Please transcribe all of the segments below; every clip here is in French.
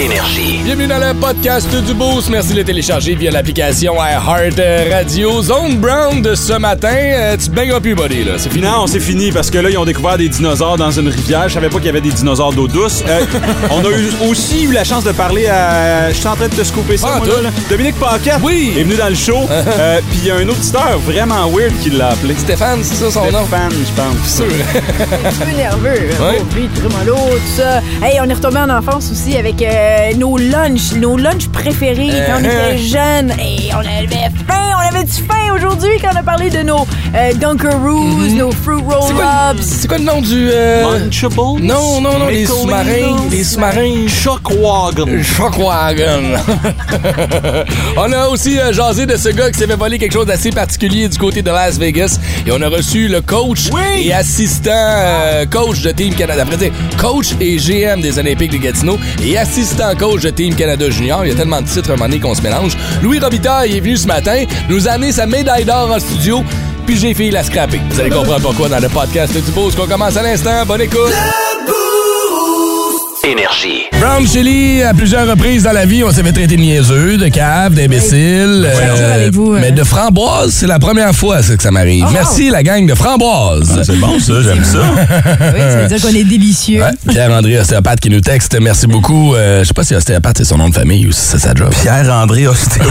Énergie. Bienvenue dans le podcast du Boost. Merci de le télécharger via l'application iHeart Radio. Zone Brown de ce matin. Euh, tu te baigneras plus, buddy, là. C'est fini. Non, c'est fini parce que là, ils ont découvert des dinosaures dans une rivière. Je savais pas qu'il y avait des dinosaures d'eau douce. Euh, on a eu aussi eu la chance de parler à. Je suis en train de te scooper ça, Ah, moi, toi? là, là. Dominique Paquette Oui. est venu dans le show. Euh, Puis il y a un auditeur vraiment weird qui l'a appelé. Stéphane, c'est ça son nom? fan, je pense. Sûr. un petit peu nerveux. Ouais. Oh, lui, trémolo, tout ça. Hey, on est retombé en enfance aussi avec euh, nos lunchs, nos lunchs préférés quand on Uh-huh. était jeunes. Et on avait faim, on avait du faim aujourd'hui quand on a parlé de nos euh, Dunkaroos, nos Fruit. C'est quoi, Roll-Ups. c'est quoi le nom du. euh, Lunchables? Non, non, non, les sous-marins. Les sous-marins. Shockwagon. Shockwagon. on a aussi euh, jasé de ce gars qui s'est fait voler quelque chose d'assez particulier du côté de Las Vegas. Et on a reçu le coach Oui. et assistant euh, coach de Team Canada. Après, dire, coach et GM des Olympiques de Gatineau et assistant coach de Team Canada Junior. Il y a tellement de titres à un moment donné qu'on se mélange. Louis Robitaille est venu ce matin, nous a amené sa médaille d'or en studio. Puis j'ai fait la scraper. Vous allez comprendre pourquoi dans le podcast du Boost qu'on commence à l'instant. Bonne écoute. Énergie. Brown Chili, à plusieurs reprises dans la vie, on s'est fait traiter de niaiseux, de cave, d'imbécile. vous, euh. Mais de framboise, c'est la première fois ça, que ça m'arrive. Oh. Merci la gang de framboise. Ah, c'est bon, ça, j'aime ça. Oui, ça veut dire qu'on est délicieux. Ouais, Pierre-André Ostéopathe qui nous texte. Merci beaucoup. Euh, je sais pas si Ostéopathe c'est son nom de famille ou si c'est sa job. Pierre-André Ostéo.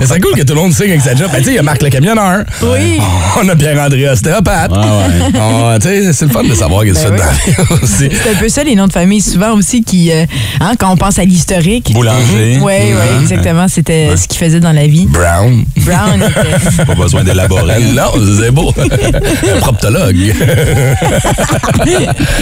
Mais c'est cool que tout le monde signe avec sa job. Ben, tu sais, il y a Marc le camionneur. Oui. On a Pierre-André Ostéopathe. Ah ouais. Tu sais, c'est le fun de savoir qu'est-ce que tu Ben fais dans la vie aussi. C'est un peu ça, les noms de famille, souvent aussi, qui, euh, hein, quand on pense à l'historique. Boulanger. Oui, oui, exactement. C'était ce qu'il faisait dans la vie. Brown. Brown était- Pas besoin d'élaborer. Non, c'est beau. Un proptologue.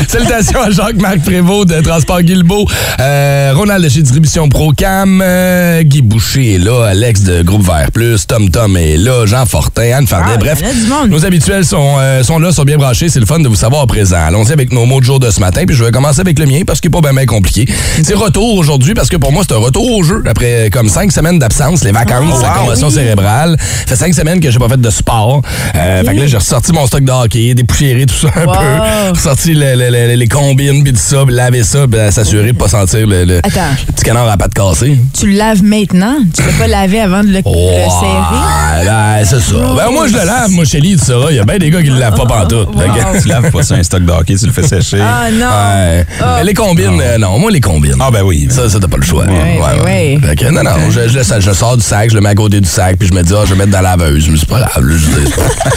Salutations à Jacques-Marc Prévost de Transport Guilbeault, euh, Ronald de chez Distribution Procam, euh, Guy Boucher est là, Alex de Groupe Vert Plus, Tom Tom est là, Jean Fortin, Anne Fardet. Ah, Bref, il y en a du monde. nos habituels sont, sont là, sont bien branchés. C'est le fun de vous savoir présent. Allons-y avec nos mots de jour de ce matin. Puis je vais commencer avec le mien parce qu'il n'est pas bien, bien compliqué. C'est retour aujourd'hui parce que pour moi, c'est un retour au jeu. Après comme cinq semaines d'absence, les vacances, la wow. commotion Oui. cérébrale. Ça fait cinq semaines que j'ai pas fait de sport. Euh, Fait que là, j'ai ressorti mon stock de hockey, dépoussiéré tout ça un Wow. peu. Ressorti le- le- le- les combines, puis tout ça, puis laver ça, puis s'assurer de pas sentir le, le- Attends. le petit canard à pattes cassées. Tu le laves maintenant? Tu peux pas laver avant de le, le serrer? Ouais, ben, c'est ça. Ben, moi, je le lave, moi, Shelly, tu sauras. Il y a bien des gars qui le lavent pas pantoute. Fait que- Tu laves pas ça un stock de hockey, tu le fais sécher. Ah non. Ouais. Mais les combines, euh, non, moi, les combines. Ah, ben oui. Ça, ça, t'as pas le choix. Ouais, ouais, ouais. Fait que, non, non, je, je, laisse- je sors du sac, je le mets à côté du sac, puis je me dis, ah, je vais mettre dans la laveuse. Mais c'est pas grave, là, je dis, c'est pas-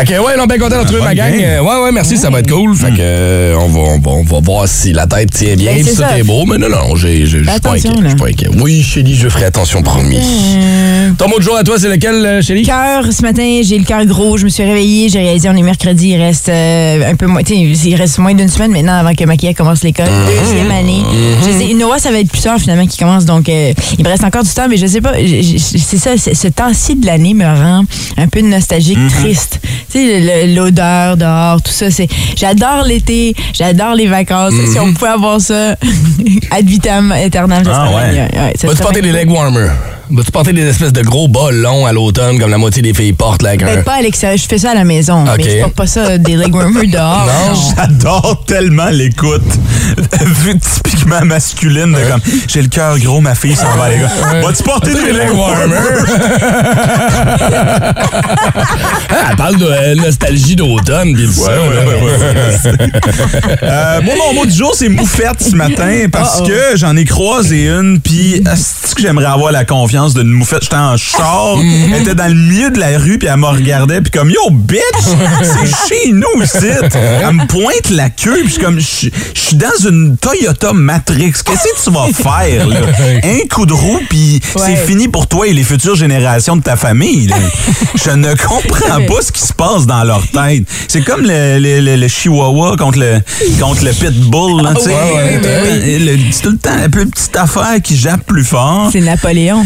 Fait que, ouais, non, bien content de retrouver ma gang. ouais, ouais, merci, ça va être cool. Fait que, euh, on va, on va, on va voir si la tête tient bien, Ben, c'est tout ça. est beau. Mais non, non, j'ai, j'ai- je suis pas inquiet. Je suis pas inquiet. Oui, Chélie, je ferai attention, promis. Euh, Ton mot de jour à toi, c'est lequel, Chélie? Cœur, ce matin, j'ai le cœur gros. Je me suis réveillée, j'ai réalisé, on est mercredi, il reste euh, un peu moins, il reste moins d'une semaine avant que Maquilla commence l'école. Deuxième année. Je sais, Noah, ça va être plus tard finalement qui commence, donc euh, il me reste encore du temps, mais je sais pas, c'est ça, ce temps-ci de l'année me rend un peu nostalgique, triste. Tu sais, l'odeur dehors, tout ça, c'est, j'adore l'été, j'adore les vacances. Si on pouvait avoir ça ad vitam aeternam, ça Ah, serait ouais. Ouais, ça Vas-tu serait porter des leg warmers? Vas-tu porter des espèces de gros bas longs à l'automne, comme la moitié des filles portent, là, avec un... Peut-être pas à l'extérieur, je fais ça à la maison, mais je porte pas ça des leg warmers dehors. Non. J'adore tellement l'écoute. Vu typiquement masculine, de comme j'ai le cœur gros, ma fille s'en va à l'école. Vas-tu porter des leg warmers? Ah, elle parle de euh, nostalgie d'automne, là. Euh, moi, mon mot du jour, c'est moufette ce matin parce que j'en ai croisé une, puis est-ce que j'aimerais avoir la confiance d'une moufette? J'étais en char, elle était dans le milieu de la rue, puis elle me regardait, puis comme Yo, bitch, c'est chez nous ici. Elle me pointe la queue, puis je suis comme Je suis dans une Toyota Matrix. Qu'est-ce que tu vas faire, là? Un coup de roue, puis Ouais. c'est fini pour toi et les futures générations de ta famille. là. Je ne comprends pas ce qui se passe dans leur tête. C'est comme le, le- le- le chihuahua contre le, contre le pitbull. Là, tu sais. ouais, ouais, C'est tout le temps un peu une petite affaire qui jappe plus fort. C'est Napoléon.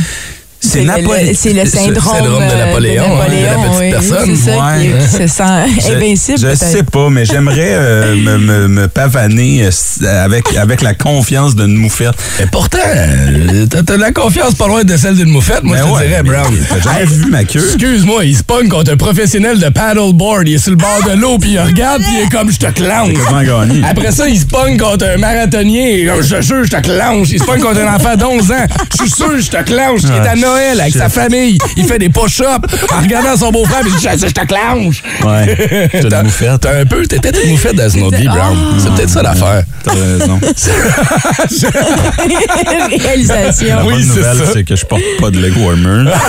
C'est le- Napoléon. le- C'est le C'est le syndrome, syndrome de euh, Napoléon, hein, de la petite oui. personne. C'est ça Ouais. qui, se sent invincible. Je sais pas, mais j'aimerais euh, me, me- me pavaner euh, s- avec, avec la confiance d'une moufette. Mais pourtant, euh, t'as de la confiance pas loin de celle d'une moufette, moi Ben je te ouais, dirais, Brown. T'as jamais vu ma queue? Excuse-moi, il se pogne contre un professionnel de paddleboard. Il est sur le bord de l'eau, puis il regarde, puis il est comme je te clenche. Après ça, il se pogne contre un marathonnier. et, Je te jure, je te clenche. Il se pogne contre un enfant d'11 ans. Je suis sûr, je te clenche. Il est à Noël avec sa famille. Il fait des push-ups en regardant son beau-frère, il dit Je te clenche. Ouais, t'as une moufette. T'as un peu, t'es peut-être une moufette dans Brown. C'est peut-être ça l'affaire. T'as raison. Réalisation. La Oui, bonne c'est nouvelle, c'est que je porte pas de leg warmer.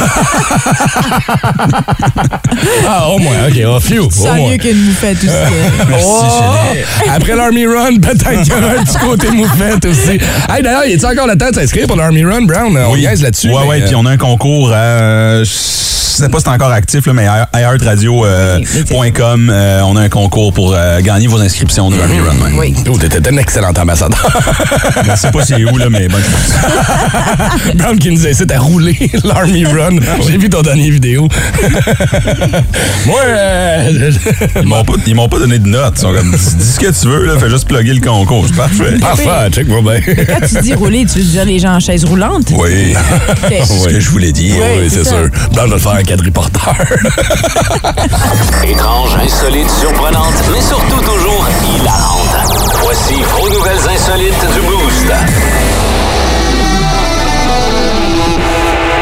Ah, au moins, ok, oh, phew, au Sans mieux qu'une moufette aussi. Merci, Oh! Après l'Army Run, peut-être qu'il y aura un petit côté moufette aussi. Hey, d'ailleurs, y a-tu encore le temps de s'inscrire pour l'Army Run, Brown? On niaise là-dessus. Ouais, ouais, euh, puis on a un concours à. Je sais pas si c'est encore actif, là, mais iHeartRadio.com, euh, on a un concours pour euh, gagner vos inscriptions de Army Run. Oui. Oh, t'étais excellent ambassadeur. Je sais pas c'est où, là, mais bonne chance. Brown qui nous incite à rouler l'Army Run. J'ai vu ton dernier vidéo. Moi, euh, Ils m'ont pas, ils m'ont pas donné de notes. Ils sont comme, dis, ce que tu veux, là, fais juste plugger le concours. C'est parfait. parfait, check-moi bien. Quand tu dis rouler, tu veux dire les gens en chaise roulante? Oui, c'est ce que je voulais dire. Oui, Oui, c'est sûr. Brown va le faire un quadriporteur. Étrange, insolite, surprenante, mais surtout toujours hilarante. Voici vos nouvelles insolites du Boost.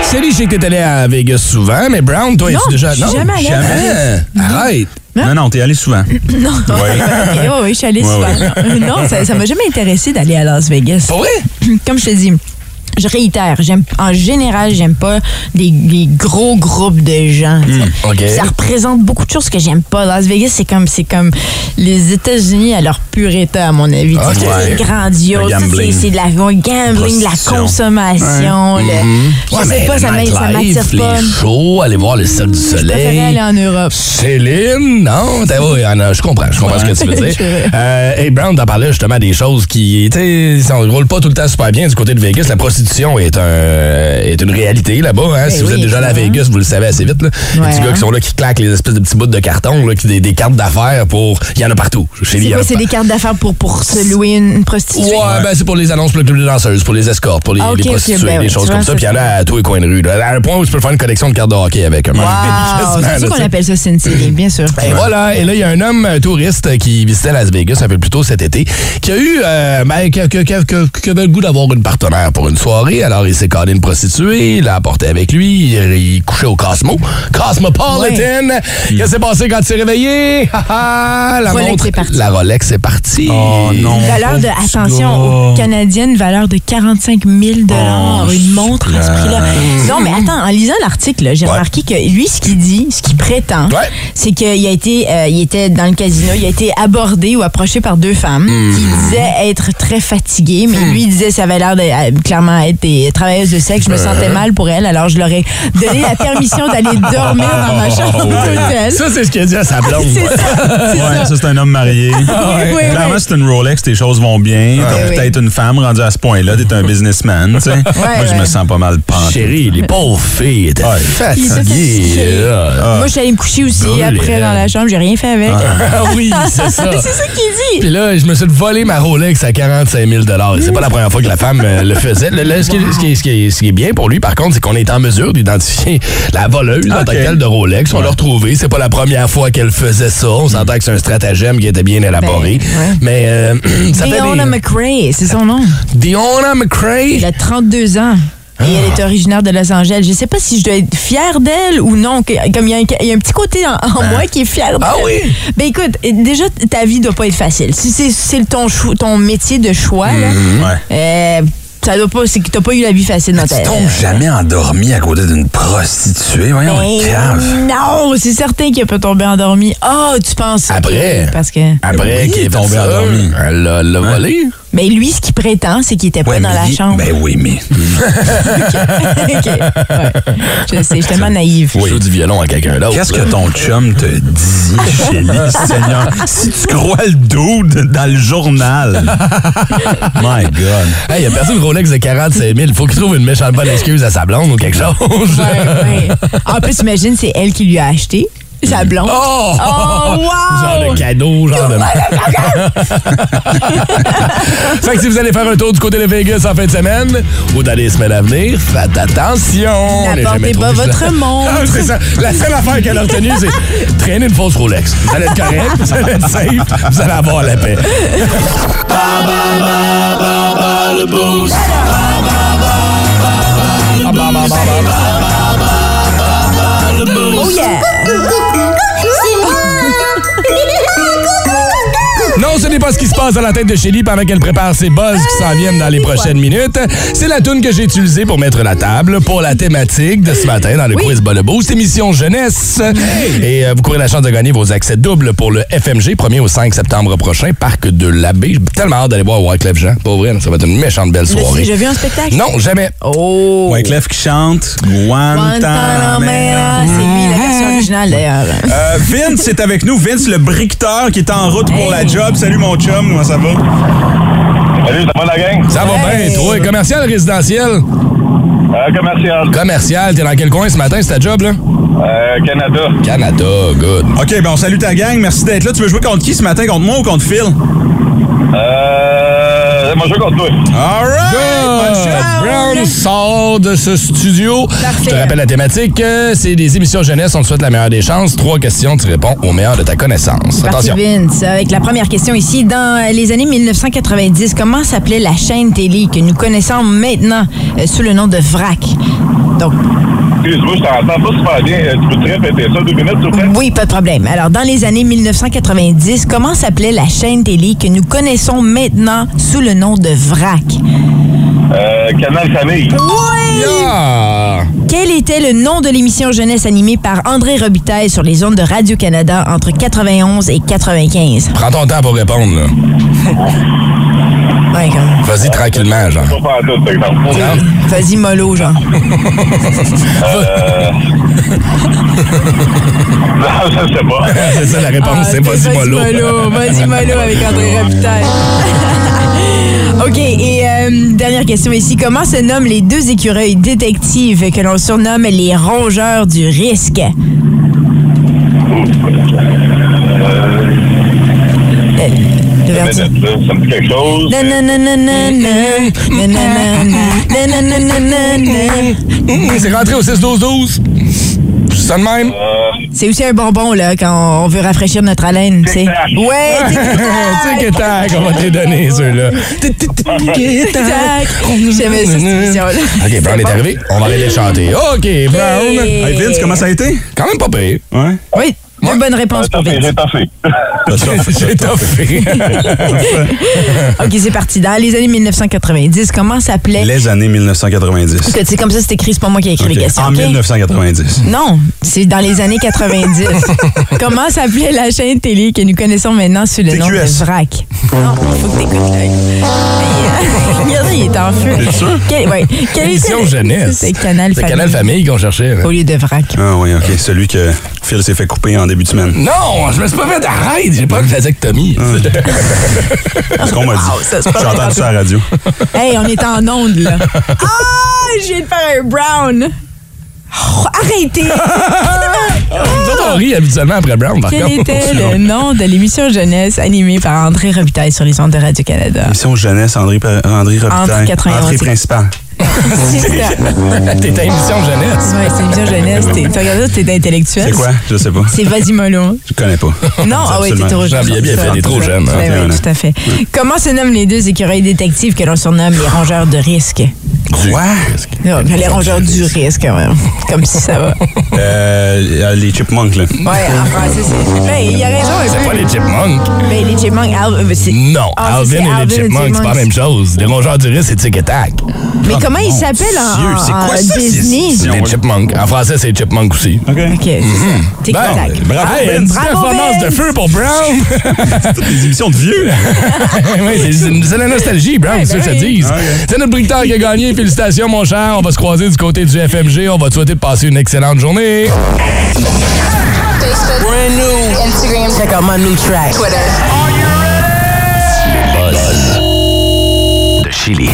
Célie, je sais que t'es allé à Vegas souvent, mais Brown, toi, Non, es-tu déjà... je suis jamais allée à Jamais. Arrête. Non, non, t'es allé souvent. Non. Oui. Ouais, je suis allée Ouais, souvent. Non, ça, ça m'a jamais intéressé d'aller à Las Vegas. Pas vrai? Comme je te dis, je réitère, j'aime en général, j'aime pas les, les gros groupes de gens. Hmm. Ça représente beaucoup de choses que j'aime pas. Las Vegas, c'est comme c'est comme les États-Unis à leur pur état, à mon avis. C'est grandiose. C'est de la gambling, de la consommation. le- je Ouais, sais pas, ça m'attire pas. Les shows, aller voir le Cirque du Je Soleil. aller en Europe. Céline, non? T'as- oui, Anna, je comprends, je comprends ce que tu veux dire. Euh, hey, Brown, t'en parlais justement des choses qui, sais, ça roule pas tout le temps super bien du côté de Vegas. La prostitution est un est une réalité là-bas. Hein? Ben si vous oui, êtes déjà à évidemment. Vegas, vous le savez assez vite. Là. les Ouais, petits gars hein. qui sont là, qui claquent les espèces de petits bouts de carton, là, qui, des, des cartes d'affaires pour... Il y en a partout. Chez C'est c'est des cartes d'affaires pour, pour se louer une, une prostituée? Ouais, ben c'est pour les annonces pour le club de danseuses, pour les escortes, pour les, Ah, les prostituées, ben des choses comme ça. ça, Puis il y en a à tous les coins de rue. là. À un point où tu peux faire une collection de cartes de hockey avec eux. Wow! C'est pour ça qu'on appelle ça Sin City, bien sûr. Et voilà, et là, il y a un homme un touriste qui visitait Las Vegas un peu plus tôt cet été, qui a eu, euh, ben, qui, qui- qui- qui- qui avait le goût d'avoir une partenaire pour une soirée. Alors, il s'est cadré une prostituée, il l'a apporté avec lui, il, il couchait au Cosmo, Cosmopolitan. Qu'est-ce qui s'est passé quand il s'est réveillé? Ha, ha, la Rolex montre, est partie. la Rolex est partie. Oh non. Valeur de, attention, aux Canadiennes, valeur de 45 000 Oh, une montre à ce prix-là. Non, mais attends, en lisant l'article, j'ai Ouais. remarqué que lui, ce qu'il dit, ce qu'il prétend, Ouais. c'est qu'il a été, euh, il était dans le casino, il a été abordé ou approché par deux femmes Hmm. qui disaient être très fatiguées, mais lui, il disait ça avait l'air de euh, clairement être des travailleuses de sexe. Je me sentais mal pour elle, alors je leur ai donné la permission d'aller dormir dans ma chambre d'hôtel. Ça, c'est ce qu'il a dit à sa blonde. C'est ça, c'est Ouais, ça. ça, c'est un homme marié. Oui, oui, Clairement, oui. c'est une Rolex, tes choses vont bien. T'as peut-être une femme rendue à ce point-là, t'es un businessman, tu sais. Moi, je me sens pas mal penché. Chérie, les pauvres filles étaient Ouais. Il était fatiguées. Moi, je suis allée me coucher aussi après dans la chambre, j'ai rien fait avec. Ah oui, c'est ça. C'est ça qu'il dit. Puis là, je me suis volé ma Rolex à 45 000 Et c'est pas la première fois que la femme euh, le faisait. Le- ce, qui est, ce qui est- ce qui est- ce qui est bien pour lui, par contre, c'est qu'on est en mesure d'identifier la voleuse en tant que telle de Rolex. On l'a retrouvée. C'est pas la première fois qu'elle faisait ça. On s'entend que c'est un stratagème qui était bien élaboré. Ben. Mais euh, ça Deonna des... McRae, c'est son nom. Deonna McCrae. Elle a 32 ans. Et elle est originaire de Los Angeles. Je sais pas si je dois être fière d'elle ou non. Comme il y, a un- il y a un petit côté en, en moi qui est fier d'elle. Ah oui? Ben écoute, déjà, ta vie doit pas être facile. Si c'est ton, métier de choix, là, Mm-hmm. Ouais. euh, ça doit pas, c'est que t'as pas eu la vie facile dans ta Tu tombes jamais endormi à côté d'une prostituée. Voyons, Ben, cave. non, c'est certain qu'il peut tomber endormi. Ah, tu penses. Après. Parce que. Après Oui, qu'il est tombé tombé endormi. Elle l'a elle l'a volé. Mais lui, ce qu'il prétend, c'est qu'il était pas Ouais, dans la il- chambre. Ben oui, mais. OK. Ouais. Je sais, je suis tellement naïve. Je joue du violon à quelqu'un d'autre. Qu'est-ce que ton chum te dit, Chélie, Seigneur? Si tu crois le dude dans le journal. My God. Hey, il a perdu une Rolex de 45 000. Faut qu'il trouve une méchante bonne excuse à sa blonde ou quelque chose. Ouais, ouais. En plus, imagine, c'est elle qui lui a acheté. Sa blonde. Oh! Oh, wow! Genre de cadeau, genre de. fait que si vous allez faire un tour du côté de Vegas en fin de semaine ou dans les semaines à venir, faites attention. N'apportez pas votre montre. Ah, c'est ça. La seule affaire qu'elle a retenue, c'est traîner une fausse Rolex. Vous allez être correct, vous allez être safe, vous allez avoir la paix. Oh Oh, yeah! N'est pas ce qui se passe dans la tête de Shelly pendant qu'elle prépare ses buzz qui s'en viennent dans les prochaines minutes. C'est la tune que j'ai utilisée pour mettre la table pour la thématique de ce matin dans le quiz Bas le Boost, émission jeunesse. Et euh, vous courez la chance de gagner vos accès doubles pour le FMG, 1er au 5 septembre prochain, parc de l'Abbé. J'ai tellement hâte d'aller voir Wyclef Jean. Pas vrai, ça va être une méchante belle soirée. déjà vu un spectacle? Non, jamais. Oh! Wyclef qui chante Guantanamera. Guantanamera. C'est lui, la version originale d'ailleurs. Euh, Vince est avec nous. Vince, le briqueteur qui est en route pour la job. Salut mon chum, comment ça va? Salut, ça va la gang? Ça va Hey. bien, toi. Commercial, résidentiel? Euh, commercial. Commercial, t'es dans quel coin ce matin, c'est ta job, là? Euh, Canada. Canada, good. OK, ben on salue ta gang. Merci d'être là. Tu veux jouer contre qui ce matin? Contre moi ou contre Phil? Euh, contre toi. All right! Good. Brown sort de ce studio. Je te rappelle la thématique. euh, C'est des émissions jeunesse. On te souhaite la meilleure des chances. Trois questions. Tu réponds au meilleur de ta connaissance. Parti Attention. Vince, avec la première question ici. Dans les années 1990, comment s'appelait la chaîne télé que nous connaissons maintenant euh, sous le nom de VRAC? Donc, Excuse-moi, je t'entends pas super bien. Euh, Tu peux te répéter ça deux minutes, s'il vous plaît? oui, pas de problème. Alors, dans les années 1990, comment s'appelait la chaîne télé que nous connaissons maintenant sous le nom de VRAC? Euh, Canal Famille. Oui! Quel était le nom de l'émission jeunesse animée par André Robitaille sur les ondes de Radio-Canada entre 91 et 95? Prends ton temps pour répondre. là. Ouais, comme- Vas-y tranquillement, genre. Vas-y, mollo, genre. Euh... non, je sais pas. C'est ça la réponse. c'est Ah, vas-y mollo. mollo. Vas-y, mollo avec André Robitaille. OK, et euh, dernière question ici. Comment se nomment les deux écureuils détectives que l'on surnomme les rongeurs du risque? Euh. C'est rentré au 6-12-12. Juste ça de même? C'est aussi un bonbon là quand on veut rafraîchir notre haleine, tu sais. Ouais, Tu sais que tac, on va te les donner, ceux-là. tic-tac. J'aimais ça, cette émission-là. OK, Brown est arrivé. On va aller les chanter. OK, Brown. Hey Vince, comment ça a été? Quand même pas pire. Ouais. Oui, deux bonnes réponses pour J'ai Vince. toffé. J'ai toffé. OK, c'est parti. Dans les années 1990, comment s'appelait... Les années 1990. Écoute, c'est comme ça, c'est écrit, c'est pas moi qui ai écrit OK. les questions. En OK? 1990. Non, c'est dans les années 90. Comment s'appelait la chaîne télé que nous connaissons maintenant sous le nom de TQS. VRAC? Non, faut que t'écoutes. là. Regardez, il est en feu. T'es sûr? Quel, ouais. Émission jeunesse. C'est Canal C'est Famille? Canal Famille qu'on cherchait. là. Au lieu de VRAC. Ah oui, OK. Celui que Phil s'est fait couper en début de semaine. Non, je me suis pas fait arrête. J'ai pas de vasectomie. C'est ce qu'on m'a dit. pas J'ai entendu ça à la radio? Hey, on est en onde, là. Ah! Je viens de faire un brown. Oh, arrêtez! Nous autres, on rit habituellement après Brown, par Quel contre. était le nom de l'émission jeunesse animée par André Robitaille sur les ondes de Radio-Canada? Mission jeunesse, André, André Robitaille. Entre 91 Entrée T'es à émission jeunesse. Ouais, c'est une émission jeunesse. T'es- Tu regardes ça, t'es intellectuel. C'est quoi? Je sais pas. C'est Vas-y Mollo. Je connais pas. Non, ah oui, t'es trop jeune. il a bien fait, il est trop jeune, hein. Oui, tout à fait. Comment se nomment les deux écureuils détectives que l'on surnomme les rongeurs de risque? Quoi? Non, les rongeurs du risque, quand même. Comme si ça va. Euh, les chipmunks, là. Ouais, en français, c'est. Ben, il a raison C'est pas les chipmunks. Ben, les chipmunks, euh, c'est- Non, Ah, Alvin c'est et les Alvin chipmunks, c'est pas la même chose. Les rongeurs du risque, c'est Tic et Tac. Mais comment il s'appelle Dieu, en, c'est en quoi ça, Disney? c'est- Les chipmunks. En français, c'est chipmunk aussi. OK. Ok, c'est ça. Tic-tac. Ben, bravo, Hey, Ben. bravo, performance Ben. de feu pour Brown. C'est toutes les émissions de vieux. oui, c'est- c'est c'est la nostalgie, Brown, Ouais, c'est ça que je ben te oui. dis. C'est notre bricteur qui a gagné. Félicitations, mon cher. On va se croiser du côté du FMG. On va te souhaiter de passer une excellente journée. Facebook, Brand new. Instagram, Check out my new track. Twitter. De Chili.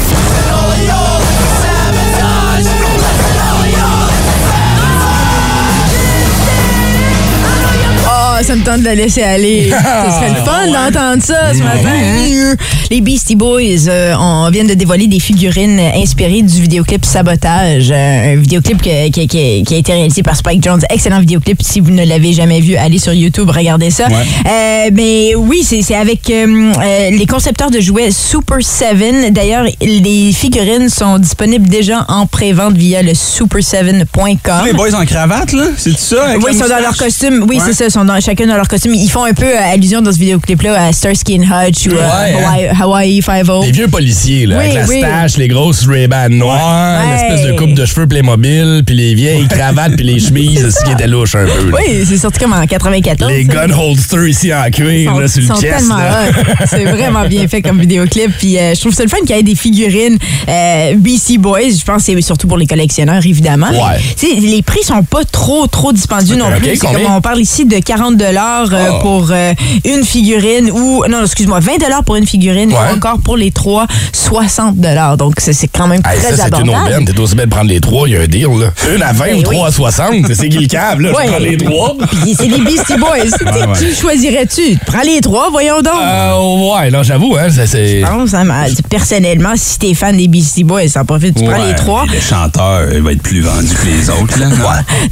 Ça me tente de la laisser aller. Ce serait le fun d'entendre ça ce matin. Les Beastie Boys euh, on vient de dévoiler des figurines inspirées du vidéoclip Sabotage. Euh, un vidéoclip que- qui, qui- qui a été réalisé par Spike Jones. Excellent vidéoclip. Si vous ne l'avez jamais vu, allez sur YouTube, regardez ça. Euh, mais oui, c'est c'est avec euh, euh, les concepteurs de jouets Super 7. D'ailleurs, les figurines sont disponibles déjà en pré-vente via le super7.com. Les boys en cravate, là? C'est ça? avec Oui, la ils sont dans moustache? leur costume. Oui, Ouais. c'est ça. Ils sont dans, chacun dans leur costume. Ils font un peu euh, allusion dans ce vidéoclip-là à Starsky and Hutch ou à Ouais, Hawaii, Hawaii Five-O. Les vieux policiers, là, Oui, avec la oui. stache, les grosses Ray-Ban noires, Ouais. l'espèce de coupe de cheveux Playmobil, puis les vieilles cravates, puis les chemises, ce qui était louche un peu. là. Oui, c'est sorti comme en 94. Les ça. gun holsters ici en cuir, Ils sont, là, sur ils le sont chest. tellement là. hot. C'est vraiment bien fait comme vidéoclip. Puis euh, je trouve ça le fun qu'il y ait des figurines euh, BC Boys. Je pense que c'est surtout pour les collectionneurs, évidemment. Ouais. Tu sais, les prix sont pas trop, trop dispendieux non Ok, plus. C'est combien? comme on parle ici de 40 dollars Ah. pour euh, une figurine ou non, excuse-moi, 20 dollars pour une figurine Ouais. ou encore pour les trois 60 dollars. Donc c'est quand même Hey, très ça, c'est une abordable. aubaine. T'es aussi bien de prendre les trois, il y a un deal. Là. Une à 20 Ben ou oui. trois à 60. C'est qui le câble, là? Ouais. Je prends les trois. C'est les Beastie Boys. Tu ouais. Qui choisirais-tu? Prends les trois, voyons donc. Euh, ouais, là, j'avoue, hein, ça, c'est... Je pense, hein, personnellement, si t'es fan des Beastie Boys, ça en profite, tu prends les trois. Le chanteur, il va être plus vendu que les autres, là. non?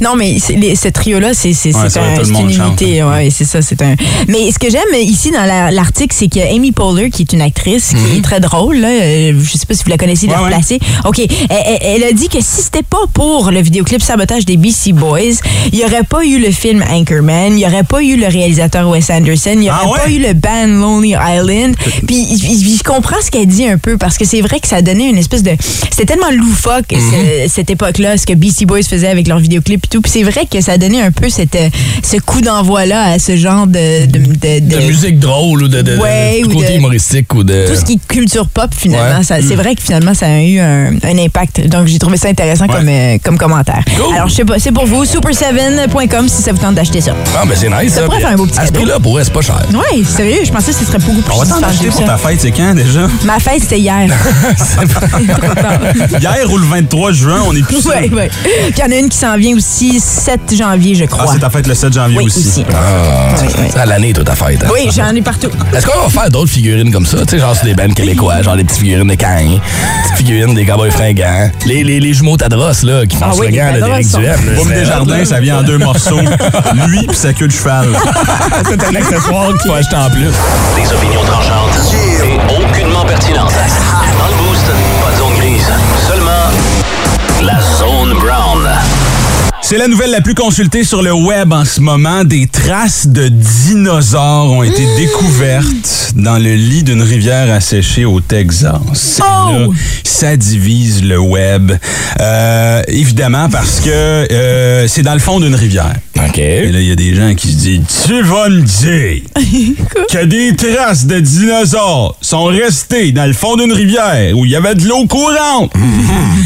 Non, mais les- ce trio-là, c'est c'est- c'est une unité. Ouais, c'est ça, c'est un. Mais ce que j'aime ici dans la- l'article, c'est que Amy Poehler, qui est une actrice qui est très drôle, là, euh, je sais pas si vous la connaissez de Mhm. Ouais. OK, elle, a dit que si c'était pas pour le vidéoclip Sabotage des BC Boys, il y aurait pas eu le film Anchorman, il y aurait pas eu le réalisateur Wes Anderson, il y aurait Ah ouais? pas eu le band Lonely Island. Puis je comprends ce qu'elle dit un peu parce que c'est vrai que ça donnait une espèce de c'était tellement loufoque Mhm. ce- cette époque-là ce que BC Boys faisait avec leurs vidéoclips et tout. Puis c'est vrai que ça donnait un peu cette euh, ce coup d'envoi là à ce genre de de, de- de- De musique drôle ou de, Ouais, ou côté humoristique ou de... tout ce qui est culture pop finalement. Ouais. C'est vrai que finalement ça a eu un, un impact. Donc j'ai trouvé ça intéressant comme euh, comme commentaire. Cool. Alors je sais pas, c'est pour vous super7.com si ça vous tente d'acheter ça. Ah, ben c'est nice, Ça pourrait faire un beau petit À ce prix-là, pour c'est pas cher. Ouais, sérieux, je pensais que ce serait beaucoup plus On va t'en acheter dispendieux pour ta fête, c'est quand déjà? Ma fête c'était hier. Hier ou le 23 juin, on est plus. Ouais, ouais. Puis il y en a une qui s'en vient aussi 7 janvier, je Ah, crois. c'est ta fête le 7 janvier oui, aussi. Ah, Oui, oui. c'est à l'année, toute ta fête. hein. Oui, j'en ai partout. Est-ce qu'on va faire d'autres figurines comme ça? Tu sais, genre sur des bands québécois, genre des petites figurines de Cain, petites figurines des cowboys fringants, les, les, les jumeaux Tadros, là, qui font Ah ce oui, les fringant, là, sont- Duhem. Boum des jardins, ça vient en deux morceaux. Lui puis sa queue de cheval. C'est un accessoire qu'il faut acheter en plus. Des opinions tranchantes et aucunement pertinentes. C'est la nouvelle la plus consultée sur le web en ce moment. Des traces de dinosaures ont été découvertes dans le lit d'une rivière asséchée au Texas. Oh! Là, ça divise le web. Euh, évidemment parce que euh, c'est dans le fond d'une rivière. OK. Et là, il y a des gens qui se disent Tu vas me dire que des traces de dinosaures sont restées dans le fond d'une rivière où il y avait de l'eau courante.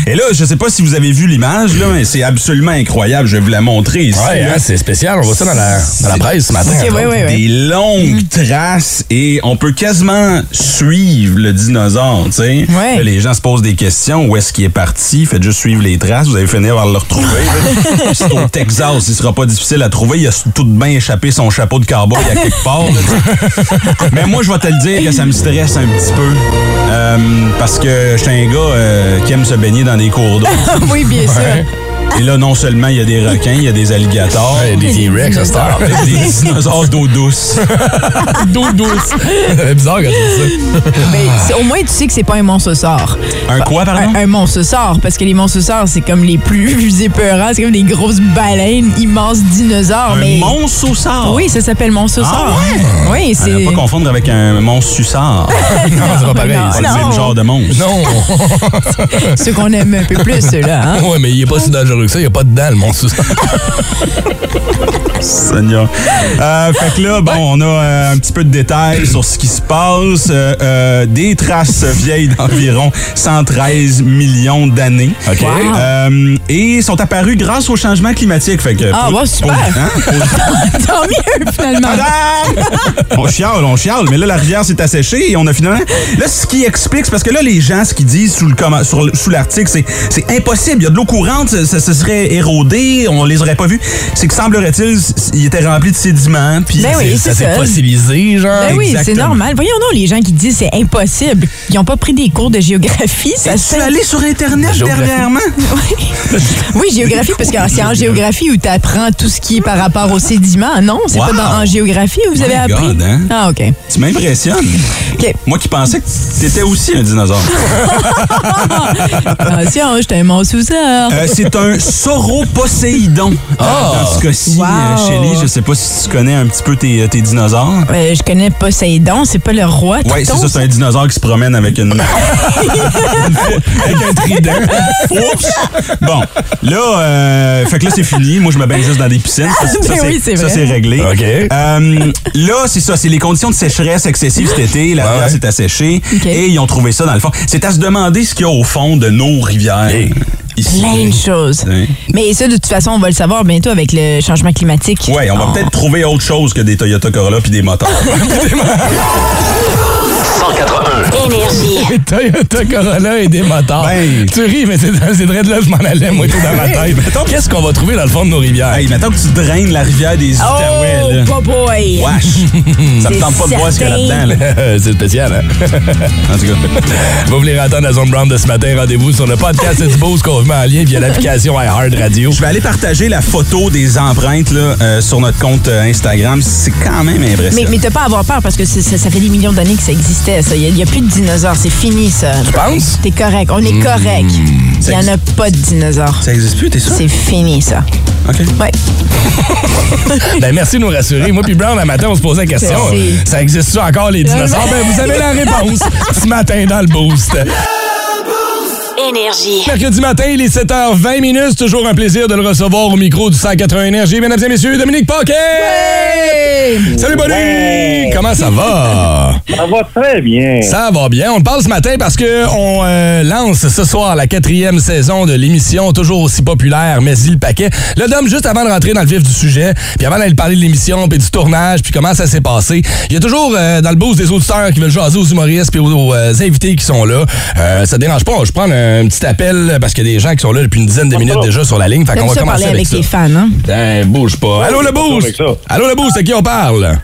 Et là, je sais pas si vous avez vu l'image, là, mais c'est absolument incroyable. Je vais vous la montrer ici. Ouais, hein, c'est spécial. On voit ça dans la, dans la presse ce matin. Ouais. Des longues traces et on peut quasiment suivre le dinosaure, tu sais. Ouais. Là, Les gens se posent des questions. Où est-ce qu'il est parti? Faites juste suivre les traces. Vous allez finir par le retrouver. C'est au Texas. Il sera pas difficile à trouver. Il a tout de bien échappé son chapeau de cowboy à quelque part. là. Mais moi, je vais te le dire que ça me stresse un petit peu. Euh, parce que je suis un gars euh, qui aime se baigner dans des cours d'eau. oui, bien sûr. Et là, non seulement il y a des requins, il y a des alligators. Ouais, des T-Rex, à cette heure. Des dinosaures d'eau douce. D'eau douce. C'est bizarre quand tu dis ça. Mais c'est- au moins, tu sais que c'est pas un monstre-sort. Un quoi, pardon? Un, un monstre-sort, parce que les monstres-sorts, c'est comme les plus épeurants. C'est comme des grosses baleines, immenses dinosaures. Un mais... monstre Oui, ça s'appelle monstre-sort. Ah Oui, À c'est... ne pas confondre avec un monstre suçard. Non, c'est pas pareil. C'est le même genre de monstre. Non. ceux qu'on aime un peu plus, ceux-là. Hein? ouais, mais il est pas si dangereux Il n'y a pas de dents, le monstre. Seigneur. Euh, fait que là, bon, on a euh, un petit peu de détails sur ce qui se passe. Euh, des traces vieilles d'environ 113 millions d'années. OK. Wow. Et sont apparues grâce au changement climatique. Fait que, Ah, ouais, super. hein? Tant mieux, finalement. On chiale, on chiale, mais là, la rivière s'est asséchée et on a finalement. Là, ce qui explique, c'est parce que là, les gens, ce qu'ils disent sous le sur sous l'article, c'est c'est impossible. Il y a de l'eau courante, ça, ça- serait érodé, on les aurait pas vus. C'est que semblerait-il, il était rempli de sédiments. Puis Ben oui, Ça s'est fossilisé, genre. Ben oui, c'est normal. Voyons donc les gens qui disent c'est impossible. Ils n'ont pas pris des cours de géographie. Ça Tu se es fait. allé sur Internet dernièrement? Oui, géographie, parce que c'est en géographie où tu apprends tout ce qui est par rapport aux sédiments. Non, c'est Wow. pas dans, en géographie où vous avez My appris? God, hein? Ah, OK. Tu m'impressionnes. Moi qui pensais que t'étais aussi un dinosaure. Attention, j'étais un monstre sous ça. Euh, c'est un sauroposéidon. Ah! Dans ce cas-ci, Wow. euh, Shelley, je sais pas si tu connais un petit peu tes, tes dinosaures. Euh, je connais Poséidon, c'est pas le roi. Oui, c'est ça, c'est un dinosaure qui se promène avec une. avec un trident. Oups! Bon, là, euh, fait que là, c'est fini. Moi, je me baigne juste dans des piscines. Ça, ça, oui, c'est ça, vrai. c'est réglé. OK. Euh, là, c'est ça, c'est les conditions de sécheresse excessive cet été. La rivière ouais? s'est asséchée. Et ils ont trouvé ça, dans le fond. C'est à se demander ce qu'il y a au fond de nos rivières. Hey. Ici. Plein de choses. Oui. Mais ça, de toute façon, on va le savoir bientôt avec le changement climatique. Ouais, on va Oh. peut-être trouver autre chose que des Toyota Corolla puis des moteurs. 181. Énergie. Toyota Corolla et des moteurs. Ben. Tu ris, mais c'est vrai de là je m'en allais, moi, tout dans ma tête. Qu'est-ce qu'on va trouver dans le fond de nos rivières? hey, maintenant que tu draines la rivière des Outaouais, Oh, là. pas boy! Wesh! Ça me tente pas de voir ce qu'il y a là-dedans, là. c'est spécial, hein? En tout cas. Vous voulez entendre la Zone Brown de ce matin? Rendez-vous sur le podcast du Boost qu'on vous met en lien via l'application iHeart Radio. Je vais aller partager la photo des empreintes là, euh, sur notre compte euh, Instagram. C'est quand même Mais, impressionnant. mais t'as pas à avoir peur parce que ça, ça fait des millions d'années que ça existait. Ça. Il n'y a, plus de dinosaures. C'est fini, ça. Tu penses? T'es correct. On est correct. Il n'y en a pas de dinosaures. Ça existe plus, t'es sûr? C'est fini, ça. OK. Ouais. Ben, merci de nous rassurer. Moi puis Brown, un matin, on se posait la question. Ça existe-tu encore, les dinosaures? Ben, vous avez la réponse ce matin dans le Boost. Énergie. Mercredi matin, il est 7h20 minutes. Toujours un plaisir de le recevoir au micro du 180 Énergie. Mesdames et messieurs, Dominique Paquet! Salut, buddy! Ouais. Comment ça va? Ça va très bien. Ça va bien. On le parle ce matin parce que on euh, lance ce soir la quatrième saison de l'émission toujours aussi populaire, mais il le paquet. Le Dom, juste avant de rentrer dans le vif du sujet, puis avant d'aller parler de l'émission, puis du tournage, puis comment ça s'est passé, il y a toujours euh, dans le boost des auditeurs qui veulent jaser aux humoristes puis aux, aux, euh, invités qui sont là. Euh, ça dérange pas? Je prends un petit appel parce qu'il y a des gens qui sont là depuis une dizaine de minutes déjà sur la ligne. Fait qu'on va commencer parler avec, avec ça. les fans, hein? Ben, bouge pas. Allô le boost! Allô le boost, à qui on parle?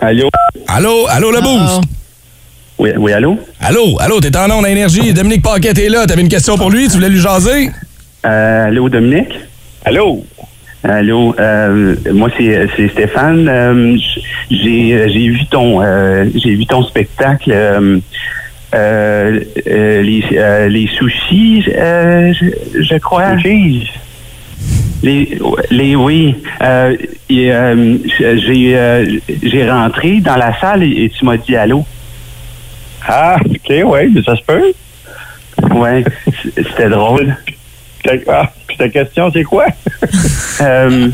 Allô? Allô, allô le boost! Oui, oui, allô? Allô, allô, t'es en onde à énergie. Dominique Paquet est là. T'avais une question pour lui? Tu voulais lui jaser? Euh, allô, Dominique? Allô? Allô, euh, moi c'est c'est Stéphane. Euh, j'ai j'ai vu ton euh, j'ai vu ton spectacle. Euh, euh, les, euh, les sushis, euh, je, je crois. Les, les oui. Euh, euh, j'ai euh, j'ai rentré dans la salle et, et tu m'as dit allô. Ah, OK, oui, mais ça se peut. Ouais, c'était drôle. Ah, puis ta question, c'est quoi? Euh,